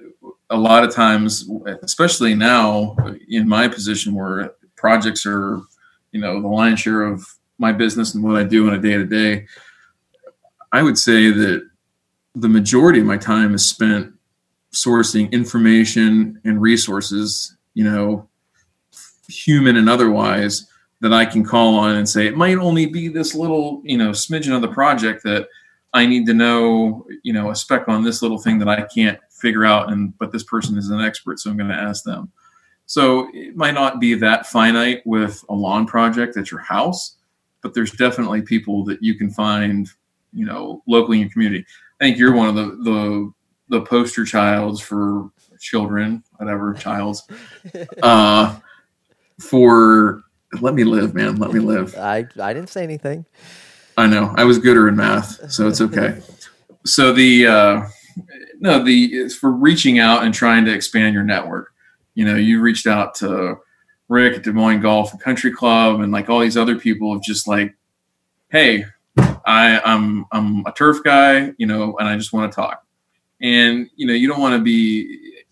a lot of times, especially now in my position where projects are, you know, the lion's share of my business and what I do on a day to day, I would say that the majority of my time is spent sourcing information and resources, you know, human and otherwise, that I can call on and say it might only be this little, you know, smidgen of the project that I need to know, you know, a spec on this little thing that I can't figure out and but this person is an expert so I'm going to ask them. So it might not be that finite with a lawn project at your house, but there's definitely people that you can find, you know, locally in your community. I think you're one of the the the poster childs for children, whatever childs, uh, for let me live, man. Let me live. I I didn't say anything. I know. I was gooder in math, so it's okay. so the uh, no, the it's for reaching out and trying to expand your network. You know, you reached out to Rick at Des Moines Golf and Country Club, and like all these other people have just like, hey, I, I'm I'm a turf guy, you know, and I just want to talk. And you know, you don't want to be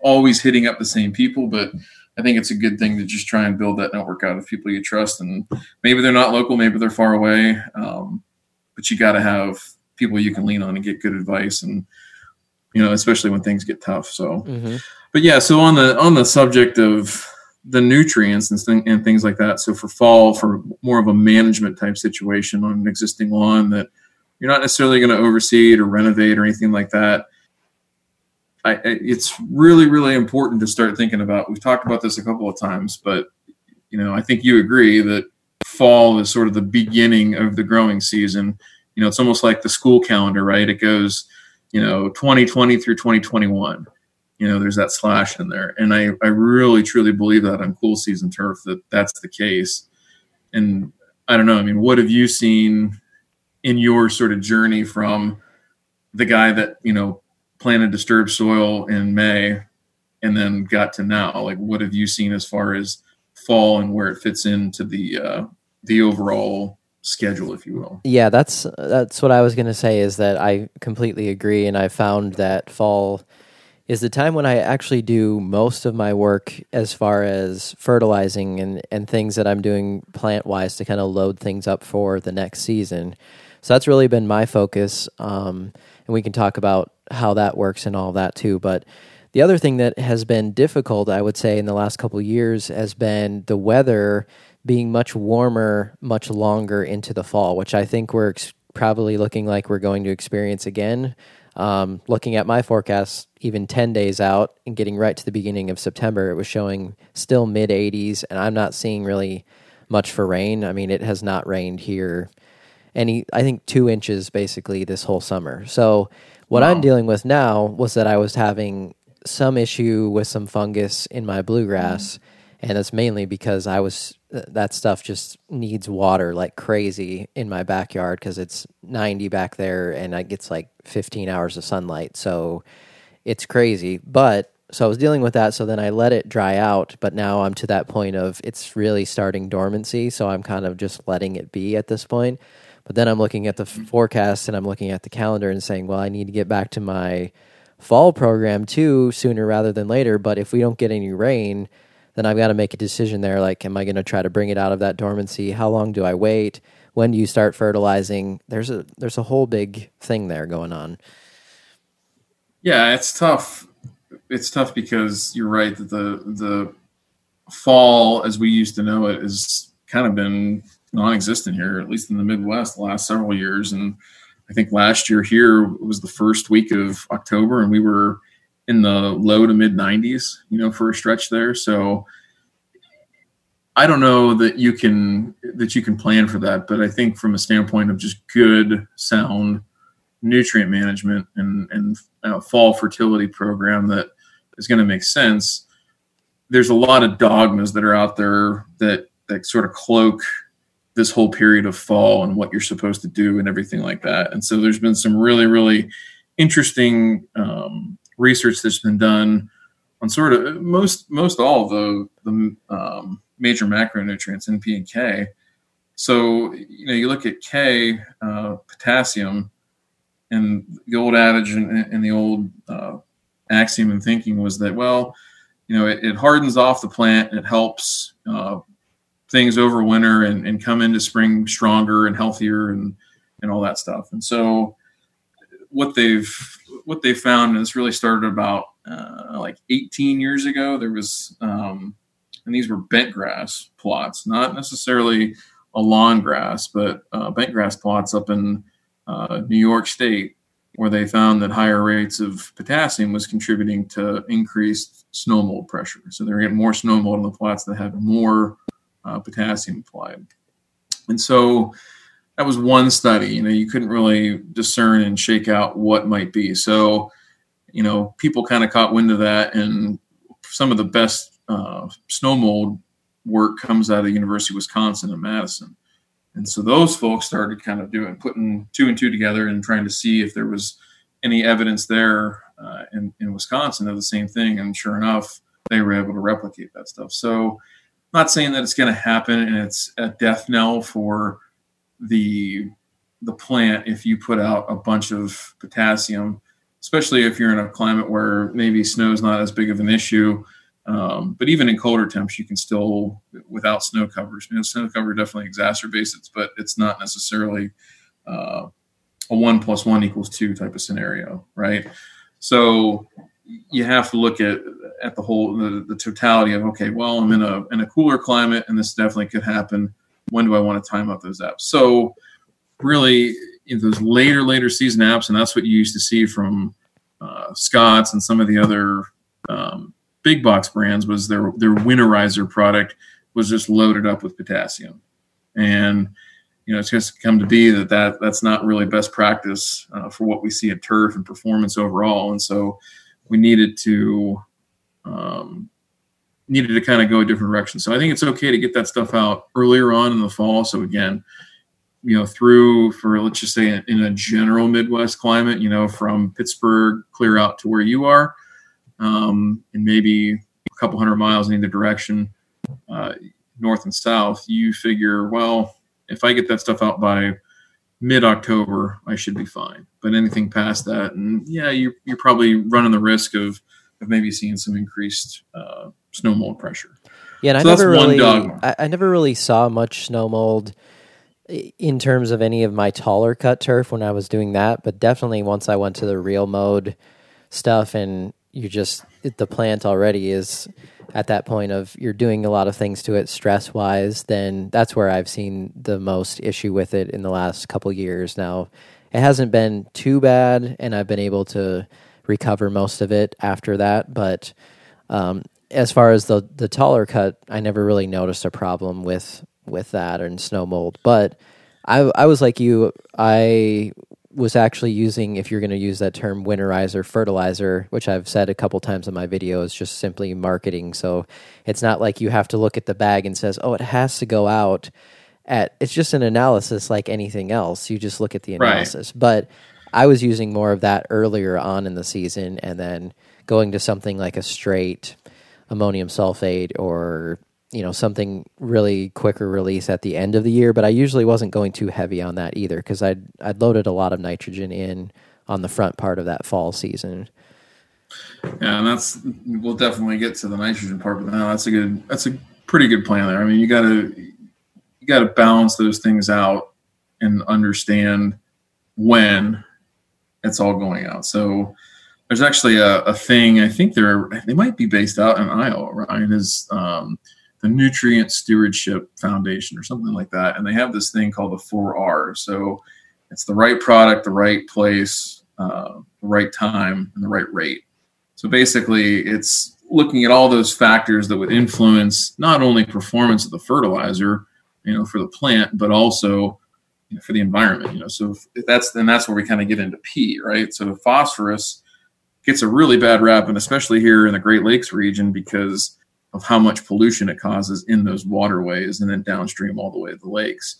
always hitting up the same people, but I think it's a good thing to just try and build that network out of people you trust. And maybe they're not local, maybe they're far away, um, but you got to have people you can lean on and get good advice. And you know, especially when things get tough. So, mm-hmm. but yeah, so on the on the subject of the nutrients and, th- and things like that. So for fall, for more of a management type situation on an existing lawn that you're not necessarily going to oversee or renovate or anything like that I, it's really, really important to start thinking about. We've talked about this a couple of times, but you know, I think you agree that fall is sort of the beginning of the growing season. You know, it's almost like the school calendar, right? It goes, you know, 2020 through 2021. You know, there's that slash in there, and I, I really, truly believe that on cool season turf that that's the case. And I don't know. I mean, what have you seen in your sort of journey from the guy that you know planted disturbed soil in May and then got to now? Like, what have you seen as far as fall and where it fits into the uh, the overall schedule, if you will? Yeah, that's that's what I was going to say. Is that I completely agree, and I found that fall is the time when I actually do most of my work as far as fertilizing and, and things that I'm doing plant wise to kind of load things up for the next season. So that's really been my focus. Um, and we can talk about how that works and all that too. But the other thing that has been difficult, I would say, in the last couple years has been the weather being much warmer, much longer into the fall, which I think we're ex- probably looking like we're going to experience again. Um, looking at my forecast, even 10 days out and getting right to the beginning of September, it was showing still mid 80s, and I'm not seeing really much for rain. I mean, it has not rained here any, I think, two inches basically this whole summer. So, what Wow. I'm dealing with now was that I was having some issue with some fungus in my bluegrass, and it's mainly because I was that stuff just needs water like crazy in my backyard because it's 90 back there and it gets like 15 hours of sunlight, so it's crazy. But so I was dealing with that, so then I let it dry out, but now I'm to that point of it's really starting dormancy, so I'm kind of just letting it be at this point. But then I'm looking at the f- forecast and I'm looking at the calendar and saying, well, I need to get back to my fall program too sooner rather than later. But if we don't get any rain, then I've got to make a decision there. Like, am I going to try to bring it out of that dormancy? How long do I wait? When do you start fertilizing? There's a there's a whole big thing there going on. Yeah, it's tough. It's tough because you're right that the the fall, as we used to know it, has kind of been non-existent here, at least in the Midwest, the last several years. And I think last year here was the first week of October, and we were in the low to mid 90s, you know, for a stretch there. So I don't know that you can that you can plan for that, but I think from a standpoint of just good, sound nutrient management and and uh, fall fertility program that is going to make sense. There's a lot of dogmas that are out there that that sort of cloak this whole period of fall and what you're supposed to do and everything like that. And so there's been some really really interesting um, research that's been done on sort of most most all the the um, major macronutrients NP and K. So you know you look at K uh, potassium and the old adage and, and the old uh, axiom and thinking was that well you know it, it hardens off the plant and it helps uh, things over winter and, and come into spring stronger and healthier and and all that stuff and so what they've what they found and this really started about uh, like 18 years ago there was um, and these were bent grass plots not necessarily a lawn grass but uh, bent grass plots up in uh, New York State, where they found that higher rates of potassium was contributing to increased snow mold pressure. So they're getting more snow mold on the plots that had more uh, potassium applied. And so that was one study. You know, you couldn't really discern and shake out what might be. So, you know, people kind of caught wind of that, and some of the best uh, snow mold work comes out of the University of Wisconsin in Madison. And so those folks started kind of doing putting two and two together and trying to see if there was any evidence there uh, in, in Wisconsin of the same thing. And sure enough, they were able to replicate that stuff. So, not saying that it's going to happen and it's a death knell for the the plant if you put out a bunch of potassium, especially if you're in a climate where maybe snow is not as big of an issue. Um, but even in colder temps, you can still, without snow covers, you know, snow cover definitely exacerbates it, but it's not necessarily uh, a one plus one equals two type of scenario, right? So you have to look at at the whole the, the totality of okay, well, I'm in a in a cooler climate, and this definitely could happen. When do I want to time out those apps? So really, those later later season apps, and that's what you used to see from uh, Scotts and some of the other um, big box brands was their their winterizer product was just loaded up with potassium, and you know it's just come to be that, that that's not really best practice uh, for what we see at turf and performance overall, and so we needed to um, needed to kind of go a different direction. So I think it's okay to get that stuff out earlier on in the fall. So again, you know, through for let's just say in a general Midwest climate, you know, from Pittsburgh clear out to where you are um, and maybe a couple hundred miles in either direction, uh, north and south, you figure, well, if I get that stuff out by mid October, I should be fine. But anything past that, and yeah, you're, you're probably running the risk of, of maybe seeing some increased uh, snow mold pressure. Yeah, and So I never really. I, I never really saw much snow mold in terms of any of my taller cut turf when I was doing that. But definitely once I went to the reel mowed stuff, and you just the plant already is at that point of you're doing a lot of things to it stress wise. Then that's where I've seen the most issue with it in the last couple years. Now, it hasn't been too bad, and I've been able to recover most of it after that. But um, as far as the the taller cut, I never really noticed a problem with with that and snow mold. But I I was like you, I was actually using, if you're going to use that term, winterizer fertilizer, which I've said a couple times in my videos just simply marketing. So it's not like you have to look at the bag and says, "Oh, it has to go out." At it's just an analysis like anything else. You just look at the analysis. Right. But I was using more of that earlier on in the season, and then going to something like a straight ammonium sulfate or you know something really quicker release at the end of the year but i usually wasn't going too heavy on that either because i'd i'd loaded a lot of nitrogen in on the front part of that fall season. Yeah and that's we'll definitely get to the nitrogen part but now that's a good that's a pretty good plan there. I mean you gotta you gotta balance those things out and understand when it's all going out so there's actually a, a thing i think they're they might be based out in iowa ryan is um, the Nutrient Stewardship Foundation or something like that, and they have this thing called the four R. So it's the right product, the right place, uh, the right time, and the right rate. So basically, it's looking at all those factors that would influence not only performance of the fertilizer, you know, for the plant, but also you know, for the environment. You know, so if that's then that's where we kind of get into P, right? So phosphorus gets a really bad rap, and especially here in the Great Lakes region because of how much pollution it causes in those waterways and then downstream all the way to the lakes.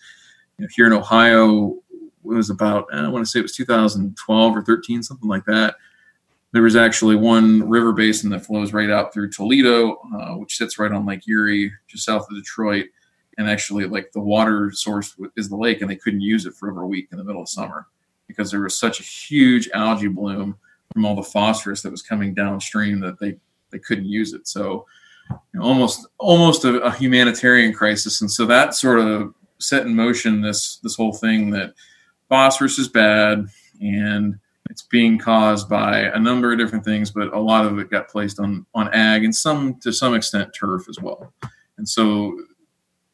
You know, here in Ohio, it was about I want to say it was 2012 or 13, something like that. There was actually one river basin that flows right out through Toledo, uh, which sits right on Lake Erie, just south of Detroit. And actually, like the water source is the lake, and they couldn't use it for over a week in the middle of summer because there was such a huge algae bloom from all the phosphorus that was coming downstream that they they couldn't use it. So you know, almost almost a, a, humanitarian crisis, and so that sort of set in motion this this whole thing that phosphorus is bad and it's being caused by a number of different things, but a lot of it got placed on on ag and some to some extent turf as well. And so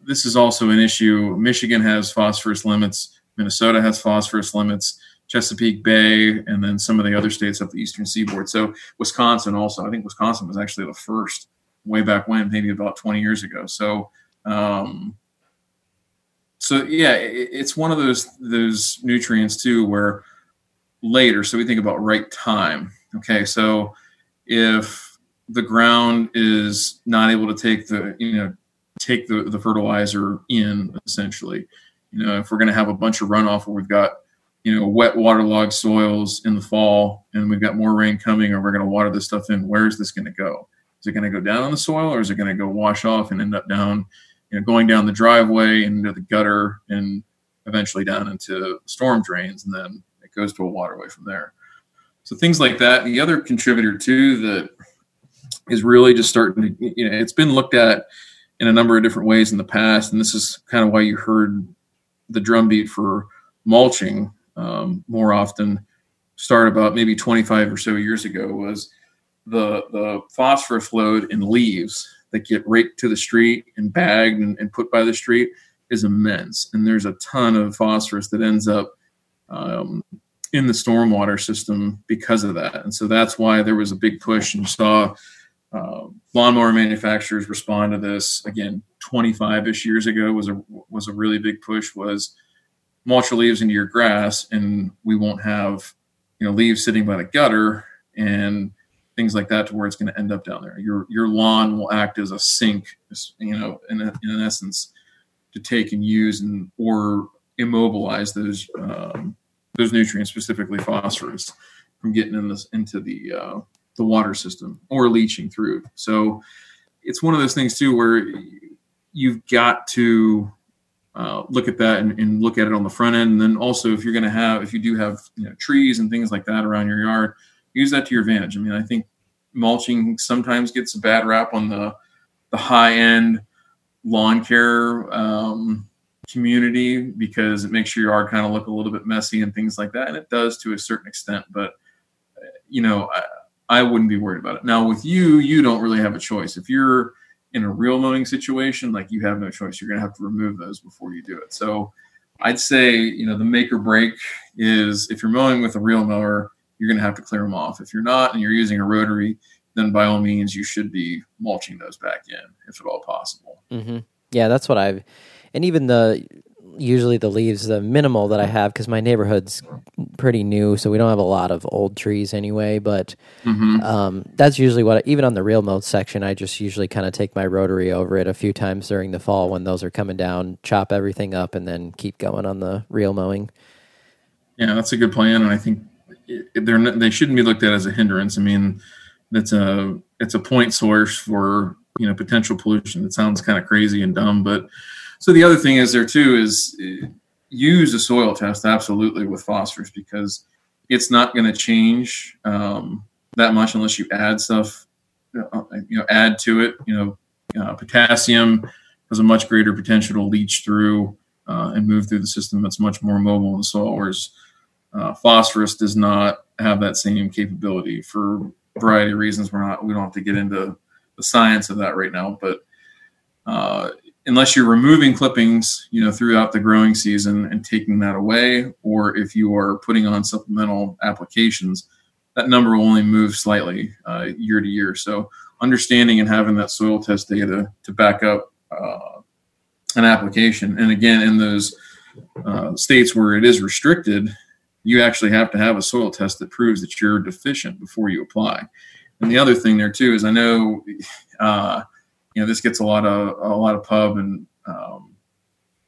this is also an issue. Michigan has phosphorus limits. Minnesota has phosphorus limits. Chesapeake Bay, and then some of the other states up the eastern seaboard. So Wisconsin also. I think Wisconsin was actually the first way back when, maybe about 20 years ago. So, um, so yeah, it, it's one of those those nutrients too, where later. So we think about right time. Okay, so if the ground is not able to take the you know take the, the fertilizer in essentially you know if we're going to have a bunch of runoff where we've got you know wet waterlogged soils in the fall and we've got more rain coming or we're going to water this stuff in where is this going to go is it going to go down on the soil or is it going to go wash off and end up down, you know, going down the driveway into the gutter and eventually down into storm drains and then it goes to a waterway from there. So things like that. The other contributor too that is really just starting to, you know, it's been looked at in a number of different ways in the past, and this is kind of why you heard the drumbeat for mulching um, more often start about maybe 25 or so years ago was the the phosphorus load in leaves that get raked to the street and bagged and, and put by the street is immense, and there's a ton of phosphorus that ends up um, in the stormwater system because of that. And so that's why there was a big push, and saw uh, lawnmower manufacturers respond to this again 25ish years ago was a was a really big push was mulch your leaves into your grass and we won't have you know leaves sitting by the gutter and things like that to where it's going to end up down there. Your your lawn will act as a sink, you know, in, a, in essence, to take and use and or immobilize those um, those nutrients, specifically phosphorus, from getting in this, into the uh, the water system or leaching through. So it's one of those things too where you've got to uh, look at that and, and, look at it on the front end. And then also, if you're going to have, if you do have you know, trees and things like that around your yard, use that to your advantage. I mean, I think mulching sometimes gets a bad rap on the the high end lawn care um, community because it makes your yard kind of look a little bit messy and things like that, and it does to a certain extent. But you know, I, I wouldn't be worried about it. Now with you, you don't really have a choice. If you're in a reel mowing situation, like you have no choice. You're going to have to remove those before you do it. So I'd say you know the make or break is if you're mowing with a reel mower, you're going to have to clear them off. If you're not and you're using a rotary, then by all means you should be mulching those back in if at all possible. Mm-hmm. Yeah, that's what I've, and even the usually the leaves the minimal that I have because my neighborhood's pretty new, so we don't have a lot of old trees anyway. But Mm-hmm. um, that's usually what I, even on the reel mowed section, I just usually kind of take my rotary over it a few times during the fall when those are coming down, chop everything up, and then keep going on the reel mowing. Yeah, that's a good plan, and I think they're not, they shouldn't be looked at as a hindrance. I mean, it's a it's a point source for you know potential pollution. It sounds kind of crazy and dumb, but so the other thing is there too is uh, use a soil test absolutely with phosphorus because it's not going to change um, that much unless you add stuff, uh, you know, add to it. You know, uh, potassium has a much greater potential to leach through uh, and move through the system. It's much more mobile in the soil, whereas uh, phosphorus does not have that same capability for a variety of reasons. We're not we don't have to get into the science of that right now, but uh, unless you're removing clippings, you know, throughout the growing season and taking that away, or if you are putting on supplemental applications, that number will only move slightly uh, year to year. So understanding and having that soil test data to back up uh, an application, and again, in those uh, states where it is restricted, you actually have to have a soil test that proves that you're deficient before you apply. And the other thing there too is I know, uh, you know, this gets a lot of a lot of pub and um,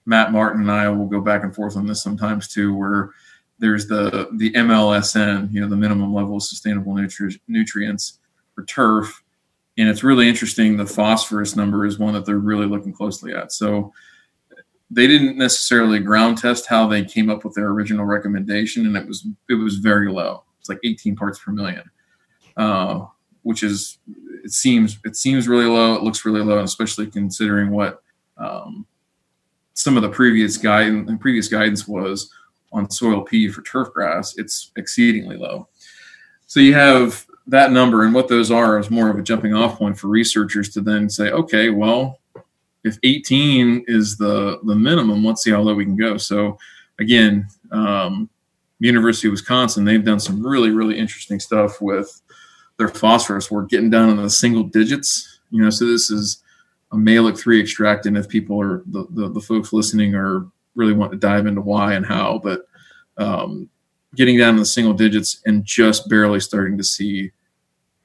Matt Martin and I will go back and forth on this sometimes too, where there's the the MLSN, you know, the minimum level of sustainable nutri- nutrients for turf, and it's really interesting. The phosphorus number is one that they're really looking closely at. So they didn't necessarily ground test how they came up with their original recommendation, and it was it was very low. It's like 18 parts per million, uh, which is it seems it seems really low. It looks really low, especially considering what um, some of the previous guidance previous guidance was on soil P for turf grass. It's exceedingly low. So you have that number, and what those are is more of a jumping off point for researchers to then say, okay, well, if 18 is the the minimum, let's see how low we can go. So again, um, University of Wisconsin, they've done some really really interesting stuff with their phosphorus. We're getting down in the single digits. You know, so this is a Mehlich three extractant. If people are the, the, the folks listening are really want to dive into why and how, but um, getting down in the single digits and just barely starting to see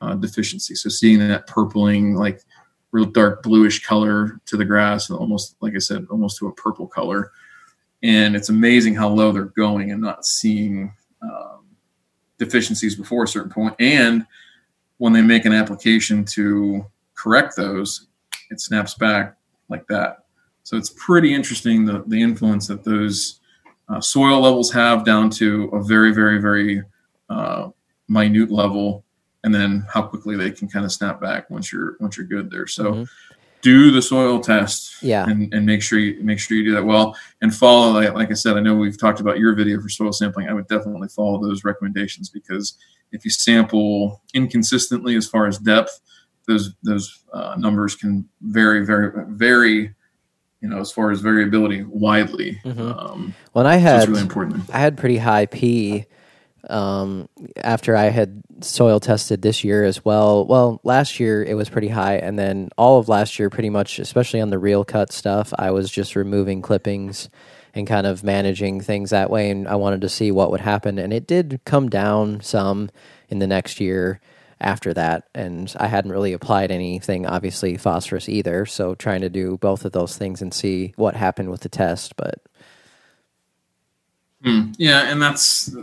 uh, deficiency. So seeing that purpling, like real dark bluish color to the grass, and almost like I said, almost to a purple color. And it's amazing how low they're going and not seeing um, deficiencies before a certain point. And when they make an application to correct those, it snaps back like that. So it's pretty interesting the, the influence that those uh, soil levels have down to a very, very, very uh, minute level, and then how quickly they can kind of snap back once you're once you're good there. So Mhm. do the soil test, Yeah. and, and make sure you make sure you do that well, and follow. Like, like I said, I know we've talked about your video for soil sampling. I would definitely follow those recommendations because if you sample inconsistently as far as depth, those those uh, numbers can vary, very, very, you know, as far as variability widely. Mhm. Um, When I had it's really important. I had pretty high P um, after I had soil tested this year as well. Well, last year it was pretty high, and then all of last year, pretty much, especially on the reel cut stuff, I was just removing clippings and kind of managing things that way. And I wanted to see what would happen, and it did come down some in the next year after that. And I hadn't really applied anything, obviously phosphorus either. So trying to do both of those things and see what happened with the test, but. Hmm. Yeah, and that's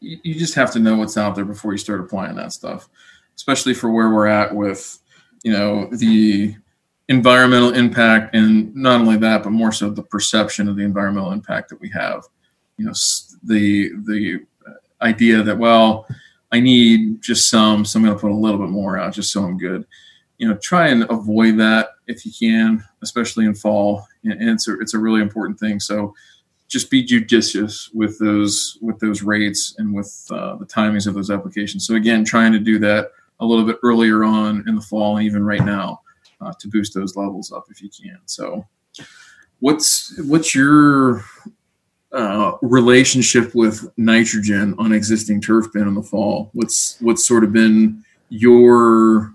you, you just have to know what's out there before you start applying that stuff, especially for where we're at with you know the environmental impact and not only that but more so the perception of the environmental impact that we have. You know the the idea that well i need just some so i'm going to put a little bit more out just so i'm good. You know try and avoid that if you can especially in fall and it's a, it's a really important thing. So just be judicious with those with those rates and with uh, the timings of those applications. So again, trying to do that a little bit earlier on in the fall and even right now uh, to boost those levels up if you can. So what's what's your uh, relationship with nitrogen on existing turf been in the fall? What's what's sort of been your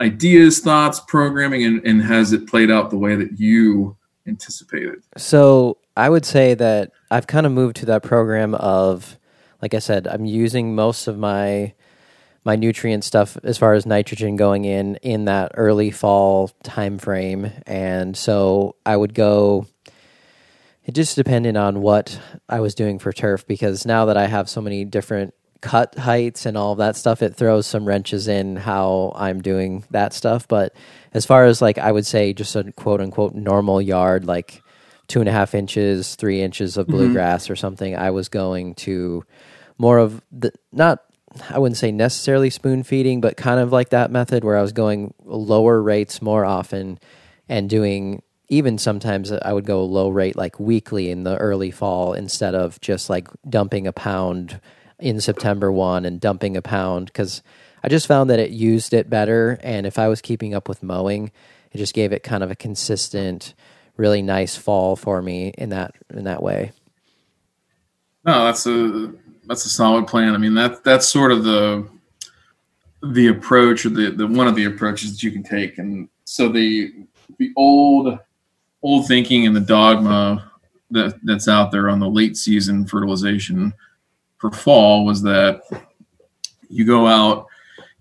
ideas, thoughts, programming, and, and has it played out the way that you anticipated? So I would say that I've kind of moved to that program of, like I said, I'm using most of my my nutrient stuff as far as nitrogen going in in that early fall time frame, and so I would go. It just depended on what I was doing for turf because now that I have so many different cut heights and all that stuff, it throws some wrenches in how I'm doing that stuff. But as far as like, I would say just a quote unquote normal yard, like two and a half inches, three inches of bluegrass mm-hmm. or something, I was going to more of the, not, I wouldn't say necessarily spoon feeding, but kind of like that method where I was going lower rates more often and doing even sometimes I would go low rate like weekly in the early fall instead of just like dumping a pound in September 1 and dumping a pound because I just found that it used it better. And if I was keeping up with mowing, it just gave it kind of a consistent, really nice fall for me in that in that way. No, that's a that's a solid plan. I mean that that's sort of the the approach or the, the one of the approaches that you can take. And so the the old old thinking and the dogma that that's out there on the late season fertilization for fall was that you go out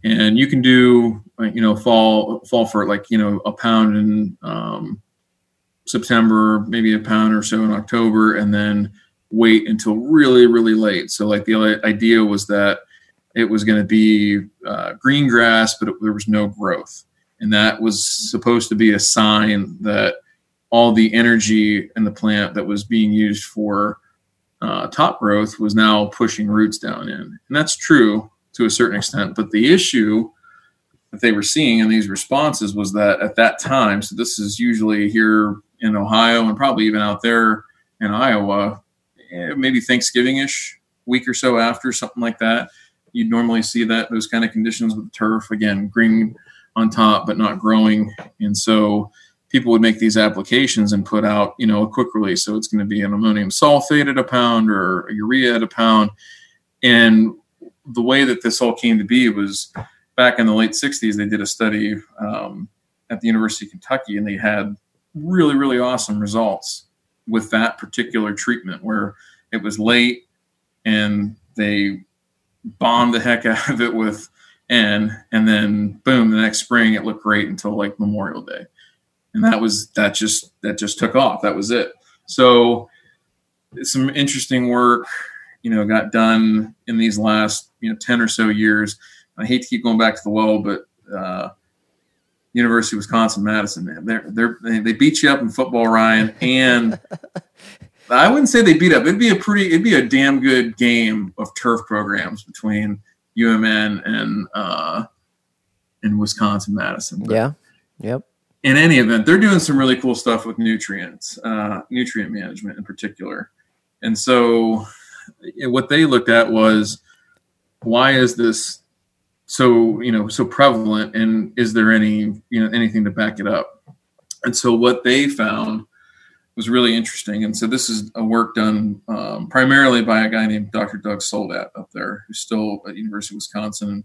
and you can do you know fall fall for like you know a pound in um, September, maybe a pound or so in October, and then wait until really really late. So like the idea was that it was going to be uh, green grass, but it, there was no growth, and that was supposed to be a sign that all the energy in the plant that was being used for uh, top growth was now pushing roots down in. And that's true to a certain extent. But the issue that they were seeing in these responses was that at that time, so this is usually here in Ohio and probably even out there in Iowa, maybe Thanksgiving ish, week or so after, something like that. You'd normally see that those kind of conditions with turf again, green on top but not growing. And so people would make these applications and put out, you know, a quick release. So it's going to be an ammonium sulfate at a pound or a urea at a pound. And the way that this all came to be was back in the late 60s, they did a study um, at the University of Kentucky and they had really, really awesome results with that particular treatment where it was late and they bombed the heck out of it with N and then boom, the next spring it looked great until like Memorial Day and that was that just that just took off. That was it. So some interesting work, you know, got done in these last you know ten or so years. I hate to keep going back to the well, but uh, University of Wisconsin Madison, man, they're, they're they beat you up in football, Ryan, and I wouldn't say they beat up. It'd be a pretty, it'd be a damn good game of turf programs between UMN and uh, and Wisconsin Madison. But, yeah. Yep in any event, they're doing some really cool stuff with nutrients, uh, nutrient management in particular. And so, what they looked at was why is this so you know so prevalent, and is there any you know anything to back it up? And so, what they found was really interesting. And so, this is a work done um, primarily by a guy named Dr. Doug Soldat up there, who's still at University of Wisconsin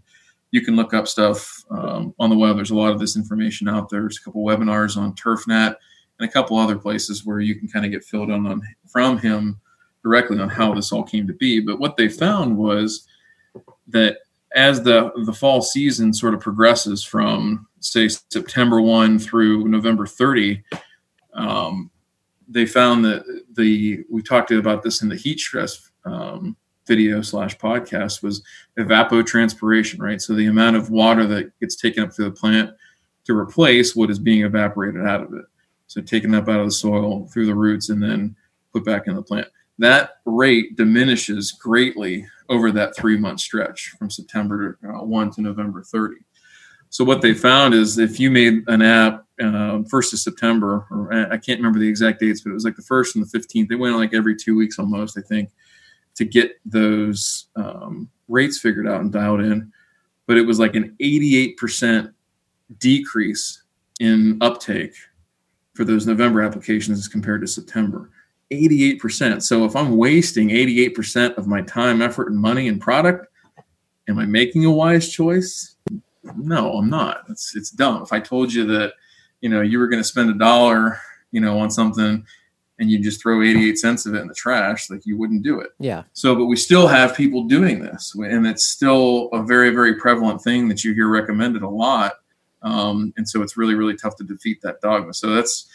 you can look up stuff um, on the web. There's a lot of this information out there. There's a couple webinars on TurfNet and a couple other places where you can kind of get filled in on from him directly on how this all came to be. But what they found was that as the the fall season sort of progresses from say September one through November thirty, um, they found that the we talked about this in the heat stress um, video slash podcast was evapotranspiration, right? So the amount of water that gets taken up through the plant to replace what is being evaporated out of it. So taken up out of the soil through the roots and then put back in the plant. That rate diminishes greatly over that three month stretch from September uh, 1 to November 30. So what they found is if you made an app uh, first of September, or I can't remember the exact dates, but it was like the first and the 15th. They went like every two weeks almost, I think to get those um, rates figured out and dialed in. But it was like an 88% decrease in uptake for those November applications as compared to September. 88%. So if I'm wasting 88% of my time, effort, and money and product, am I making a wise choice? No, I'm not. It's it's dumb. If I told you that, you know, you were going to spend a dollar, you know, on something and you just throw 88 cents of it in the trash, like you wouldn't do it. Yeah. So, but we still have people doing this, and it's still a very, very prevalent thing that you hear recommended a lot. Um, and so it's really, really tough to defeat that dogma. So that's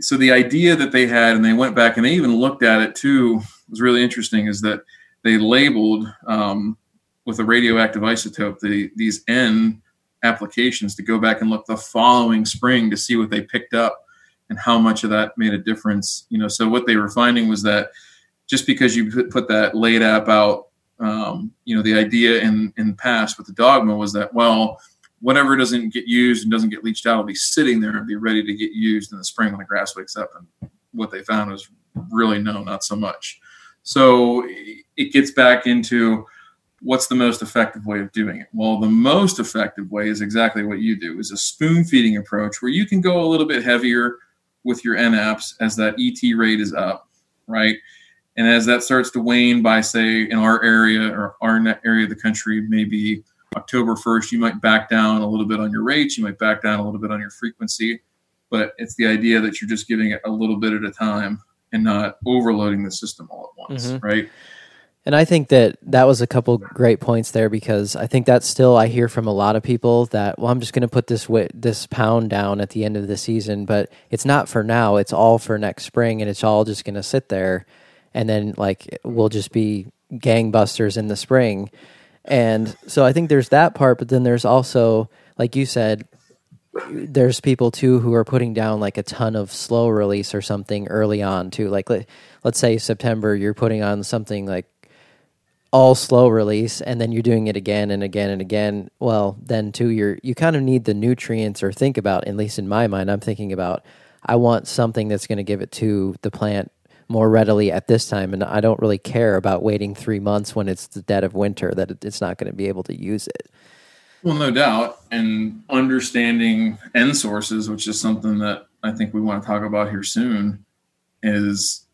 so the idea that they had, and they went back and they even looked at it too, was really interesting. Is that they labeled um, with a radioactive isotope the, these N applications to go back and look the following spring to see what they picked up and how much of that made a difference. You know, so what they were finding was that just because you put, that late app out, um, you know, the idea in in past with the dogma was that well whatever doesn't get used and doesn't get leached out will be sitting there and be ready to get used in the spring when the grass wakes up. And what they found was really no, not so much. So it gets back into what's the most effective way of doing it? Well, the most effective way is exactly what you do is a spoon feeding approach where you can go a little bit heavier with your NAPs as that ET rate is up, right? And as that starts to wane by, say, in our area or our area of the country, maybe October 1st, you might back down a little bit on your rates, you might back down a little bit on your frequency, but it's the idea that you're just giving it a little bit at a time and not overloading the system all at once, mm-hmm. right? And I think that that was a couple great points there because I think that's still I hear from a lot of people that well I'm just going to put this wi- this pound down at the end of the season, but it's not for now. It's all for next spring, and it's all just going to sit there, and then like we'll just be gangbusters in the spring. And so I think there's that part, but then there's also, like you said, there's people too who are putting down like a ton of slow release or something early on too. Like let, let's say September, you're putting on something like all slow release and then you're doing it again and again and again. Well, then too, you're you kind of need the nutrients or think about, at least in my mind, I'm thinking about I want something that's going to give it to the plant more readily at this time. And I don't really care about waiting three months when it's the dead of winter that it's not going to be able to use it. Well, no doubt. And understanding N sources, which is something that I think we want to talk about here soon, is,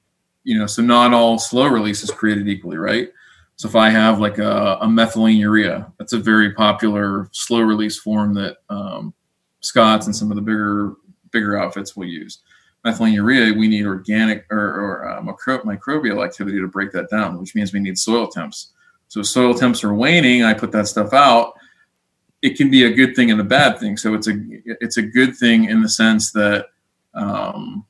you know, so not all slow release is created equally, right? So if I have like a, a methylene urea, that's a very popular slow release form that um, Scotts and some of the bigger bigger outfits will use methylene urea, we need organic or, or uh, microbial activity to break that down, which means we need soil temps. So soil temps are waning. I put that stuff out. It can be a good thing and a bad thing. So it's a it's a good thing in the sense that um,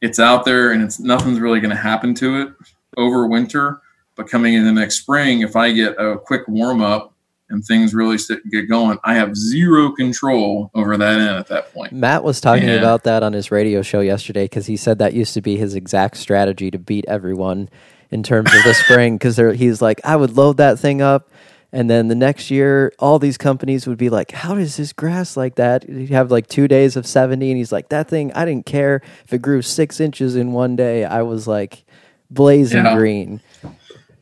it's out there and it's nothing's really going to happen to it over winter. But coming in the next spring, if I get a quick warm up and things really get going, I have zero control over that end at that point. Matt was talking and, about that on his radio show yesterday because he said that used to be his exact strategy to beat everyone in terms of the spring. Because he's like, I would load that thing up. And then the next year, all these companies would be like, How does this grass like that? You have like two days of 70. And he's like, That thing, I didn't care if it grew six inches in one day. I was like blazing yeah. green.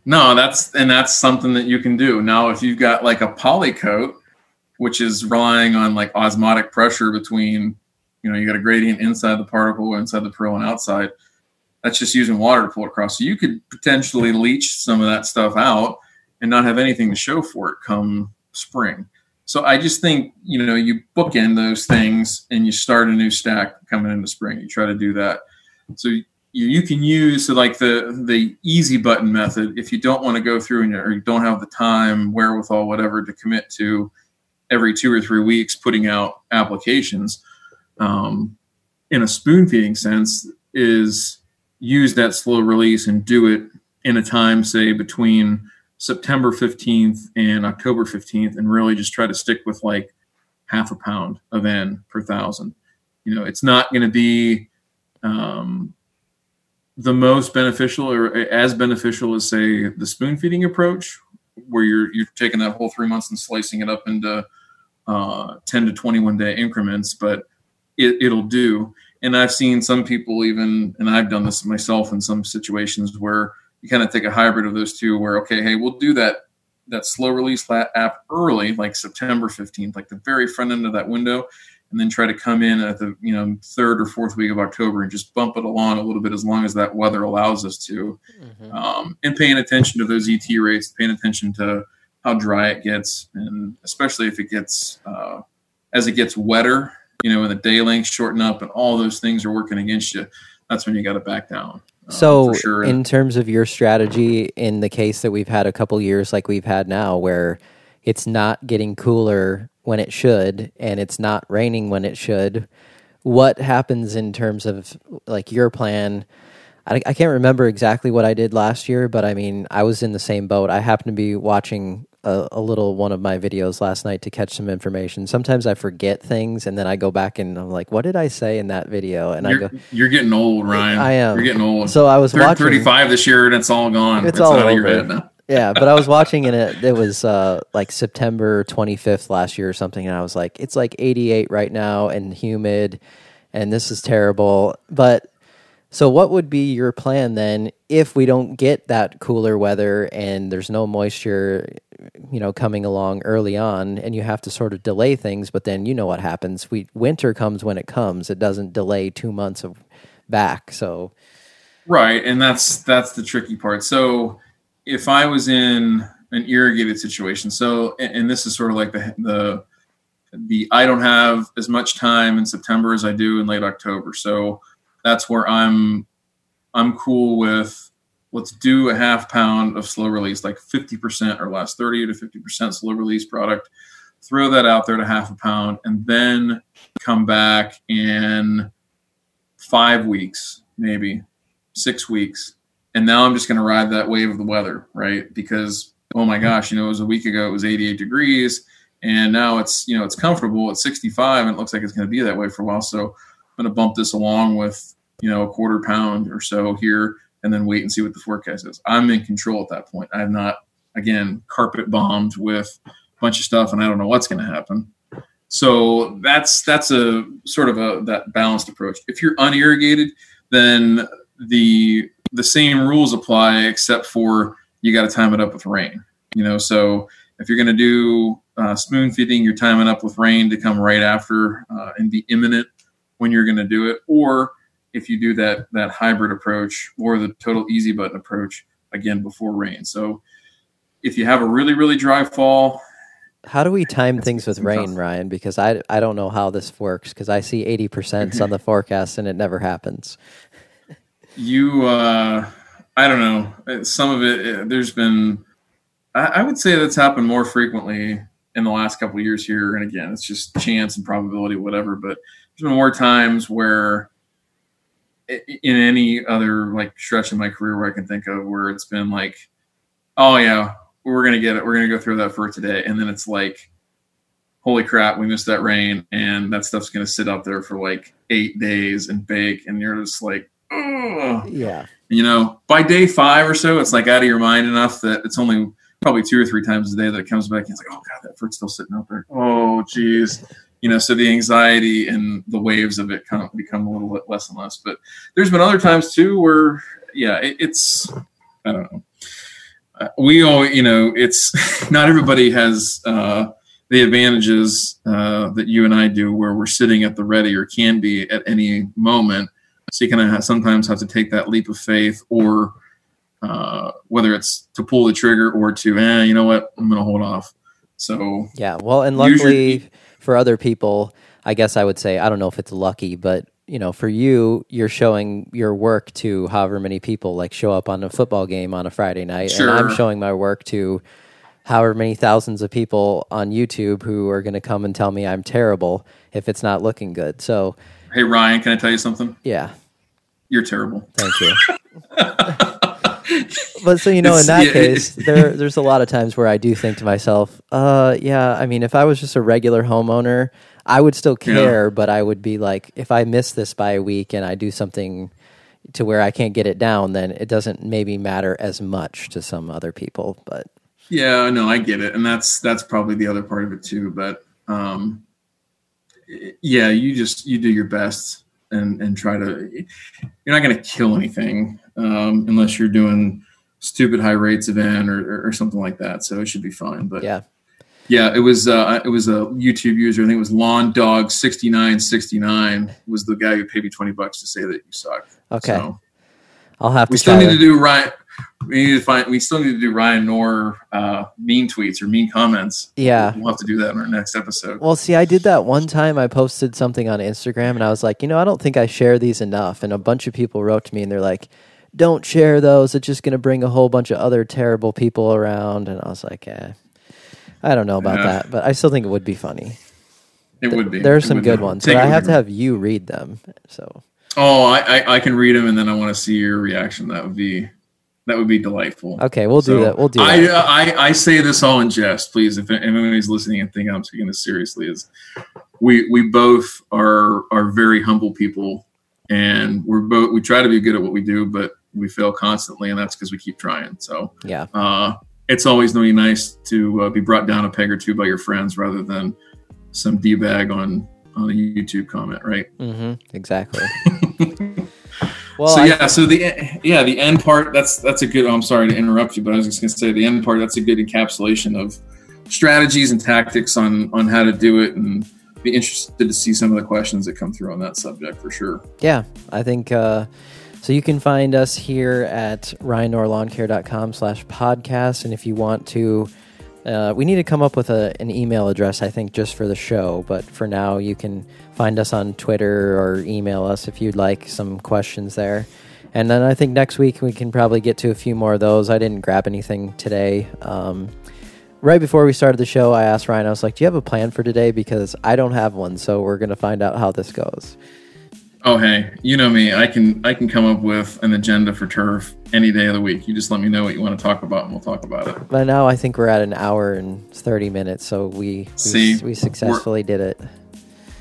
No, that's and that's something that you can do. Now, if you've got like a polycoat, which is relying on like osmotic pressure between, you know, you got a gradient inside the particle, inside the pearl, and outside. That's just using water to pull it across. So you could potentially leach some of that stuff out and not have anything to show for it come spring. So I just think you know you bookend those things and you start a new stack coming into spring. You try to do that. So you, can use like the the easy button method. If you don't want to go through and or you don't have the time wherewithal whatever to commit to every two or three weeks putting out applications um, in a spoon feeding sense is use that slow release and do it in a time say between september 15th and october 15th and really just try to stick with like half a pound of n per thousand. You know it's not going to be um, the most beneficial or as beneficial as say the spoon feeding approach where you're you're taking that whole three months and slicing it up into uh, 10 to 21 day increments but it, it'll do. And i've seen some people even and i've done this myself in some situations where you kind of take a hybrid of those two where okay hey we'll do that that slow release app early like september 15th like the very front end of that window and then try to come in at the you know third or fourth week of October and just bump it along a little bit as long as that weather allows us to, mm-hmm. um, and paying attention to those ET rates, paying attention to how dry it gets, and especially if it gets uh, as it gets wetter, you know, and the day lengths shorten up, and all those things are working against you. That's when you got to back down. Um, so, sure. in terms of your strategy, in the case that we've had a couple years like we've had now, where it's not getting cooler when it should and it's not raining when it should what happens in terms of like your plan I, I, can't remember exactly what i did last year but i mean i was in the same boat i happened to be watching a, a, little one of my videos last night to catch some information. Sometimes i forget things and then i go back and i'm like what did i say in that video? And you're, i go you're getting old ryan. I am. You're getting old. So i was watching 35 this year and it's all gone. It's, it's all over. yeah, but I was watching and it. It was uh, like September 25th last year or something, and I was like, it's like 88 right now and humid, and this is terrible. But so, what would be your plan then if we don't get that cooler weather and there's no moisture, you know, coming along early on, and you have to sort of delay things? But then you know what happens: we winter comes when it comes. It doesn't delay two months of back. So, right, and that's that's the tricky part. So if I was in an irrigated situation, so and, and this is sort of like the the the I don't have as much time in September as I do in late October. So that's where I'm I'm cool with let's do a half pound of slow release, like 50% or less, 30 to 50% slow release product. Throw that out there to half a pound and then come back in five weeks, maybe six weeks, and now I'm just going to ride that wave of the weather, right? Because oh my gosh, you know, it was a week ago it was 88 degrees, and now it's you know it's comfortable at 65, and it looks like it's going to be that way for a while. So I'm going to bump this along with you know a quarter pound or so here, and then wait and see what the forecast is. I'm in control at that point. I'm not again carpet bombed with a bunch of stuff, and I don't know what's going to happen. So that's that's a sort of a that balanced approach. If you're unirrigated, then the the same rules apply except for you got to time it up with rain. You know, so if you're going to do uh, spoon feeding, you're timing up with rain to come right after uh, and be imminent when you're going to do it. Or if you do that that hybrid approach or the total easy button approach, again before rain. So if you have a really really dry fall. How do we time things with rain, tough. Ryan? Because I, I don't know how this works because I see 80% on the forecast and it never happens you uh i don't know some of it there's been I, I, would say that's happened more frequently in the last couple of years here and again it's just chance and probability whatever but there's been more times where in any other like stretch in my career where i can think of where it's been like oh yeah we're gonna get it we're gonna go through that for today and then it's like holy crap we missed that rain and that stuff's gonna sit out there for like eight days and bake and you're just like yeah. You know, by day five or so, it's like out of your mind enough that it's only probably two or three times a day that it comes back and it's like, oh god, that fruit's still sitting out there. Oh geez. You know, so the anxiety and the waves of it kind of become a little bit less and less. But there's been other times too where, yeah, it, it's I don't know. Uh, we all, you know, it's not everybody has uh, the advantages uh, that you and I do, where we're sitting at the ready or can be at any moment so you kind of sometimes have to take that leap of faith, or uh, whether it's to pull the trigger or to, eh, you know what, I'm going to hold off. So yeah, well, and luckily usually, for other people, I guess I would say I don't know if it's lucky, but you know, for you, you're showing your work to however many people like show up on a football game on a Friday night, sure. and I'm showing my work to however many thousands of people on YouTube who are going to come and tell me I'm terrible if it's not looking good. So, hey Ryan, can I tell you something? Yeah. You're terrible. Thank you. but so you know, in that yeah, case, there there's a lot of times where I do think to myself, uh, yeah, I mean, if I was just a regular homeowner, I would still care, yeah. but I would be like, if I miss this by a week and I do something to where I can't get it down, then it doesn't maybe matter as much to some other people. But yeah, no, I get it, and that's that's probably the other part of it too. But um, yeah, you just you do your best and and try to. You're not going to kill anything um, unless you're doing stupid high rates event or, or, or, something like that. So it should be fine. But yeah. Yeah, it was uh, it was a YouTube user. I think it was Lawn Dog sixty nine sixty nine was the guy who paid me twenty bucks to say that you suck. Okay. So, I'll have to. we still need to do Ryan. We need to find. We still need to do Ryan Knorr uh, mean tweets or mean comments. Yeah. we'll have to do that in our next episode. Well, see, I did that one time. I posted something on Instagram and I was like, you know, I don't think I share these enough. And a bunch of people wrote to me and they're like, don't share those. It's just going to bring a whole bunch of other terrible people around. And I was like, eh, I don't know about Yeah. that, but I still think it would be funny. It would be. There are some good be. ones, but I have to have you read them. So, Oh, I, I I can read them and then I want to see your reaction. That would be that would be delightful. okay, we'll do that. We'll do I, that. I I say this all in jest, please. If anybody's listening and thinking I'm taking this seriously, is we we both are are very humble people, and we're both we try to be good at what we do, but we fail constantly, and that's because we keep trying. So Yeah. uh, it's always really nice to uh, be brought down a peg or two by your friends rather than some d bag on on a YouTube comment, right? Mm-hmm, Exactly. well, so I- yeah, so the yeah the end part that's that's a good. I'm sorry to interrupt you, but I was just going to say the end part that's a good encapsulation of strategies and tactics on on how to do it, and be interested to see some of the questions that come through on that subject for sure. Yeah, I think uh, so. You can find us here at ryanknorrlawncare.com slash podcast. And if you want to, uh, we need to come up with a, an email address, I think, just for the show. But for now, you can find us on Twitter or email us if you'd like some questions there. And then I think next week we can probably get to a few more of those. I didn't grab anything today. Um, right before we started the show, I asked Ryan, I was like, Do you have a plan for today? Because I don't have one. So we're going to find out how this goes. Oh hey, you know me. I can I can come up with an agenda for turf any day of the week. You just let me know what you want to talk about, and we'll talk about it. But now I think we're at an hour and 30 minutes. So we, we, See, we successfully did it.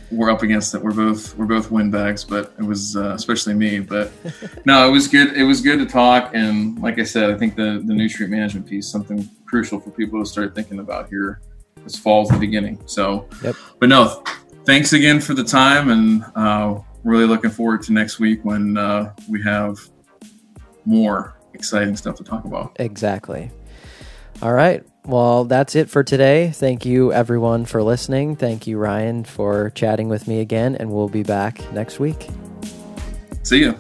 we're up against it. We're both we're both windbags, but it was uh, especially me. But no, it was good. It was good to talk, and like I said, I think the the nutrient management piece something crucial for people to start thinking about here. This fall's the beginning. So, Yep. but no, thanks again for the time, and uh, really looking forward to next week when uh, we have more exciting stuff to talk about. Exactly. All right. Well, that's it for today. Thank you, everyone, for listening. Thank you, Ryan, for chatting with me again. And we'll be back next week. See ya.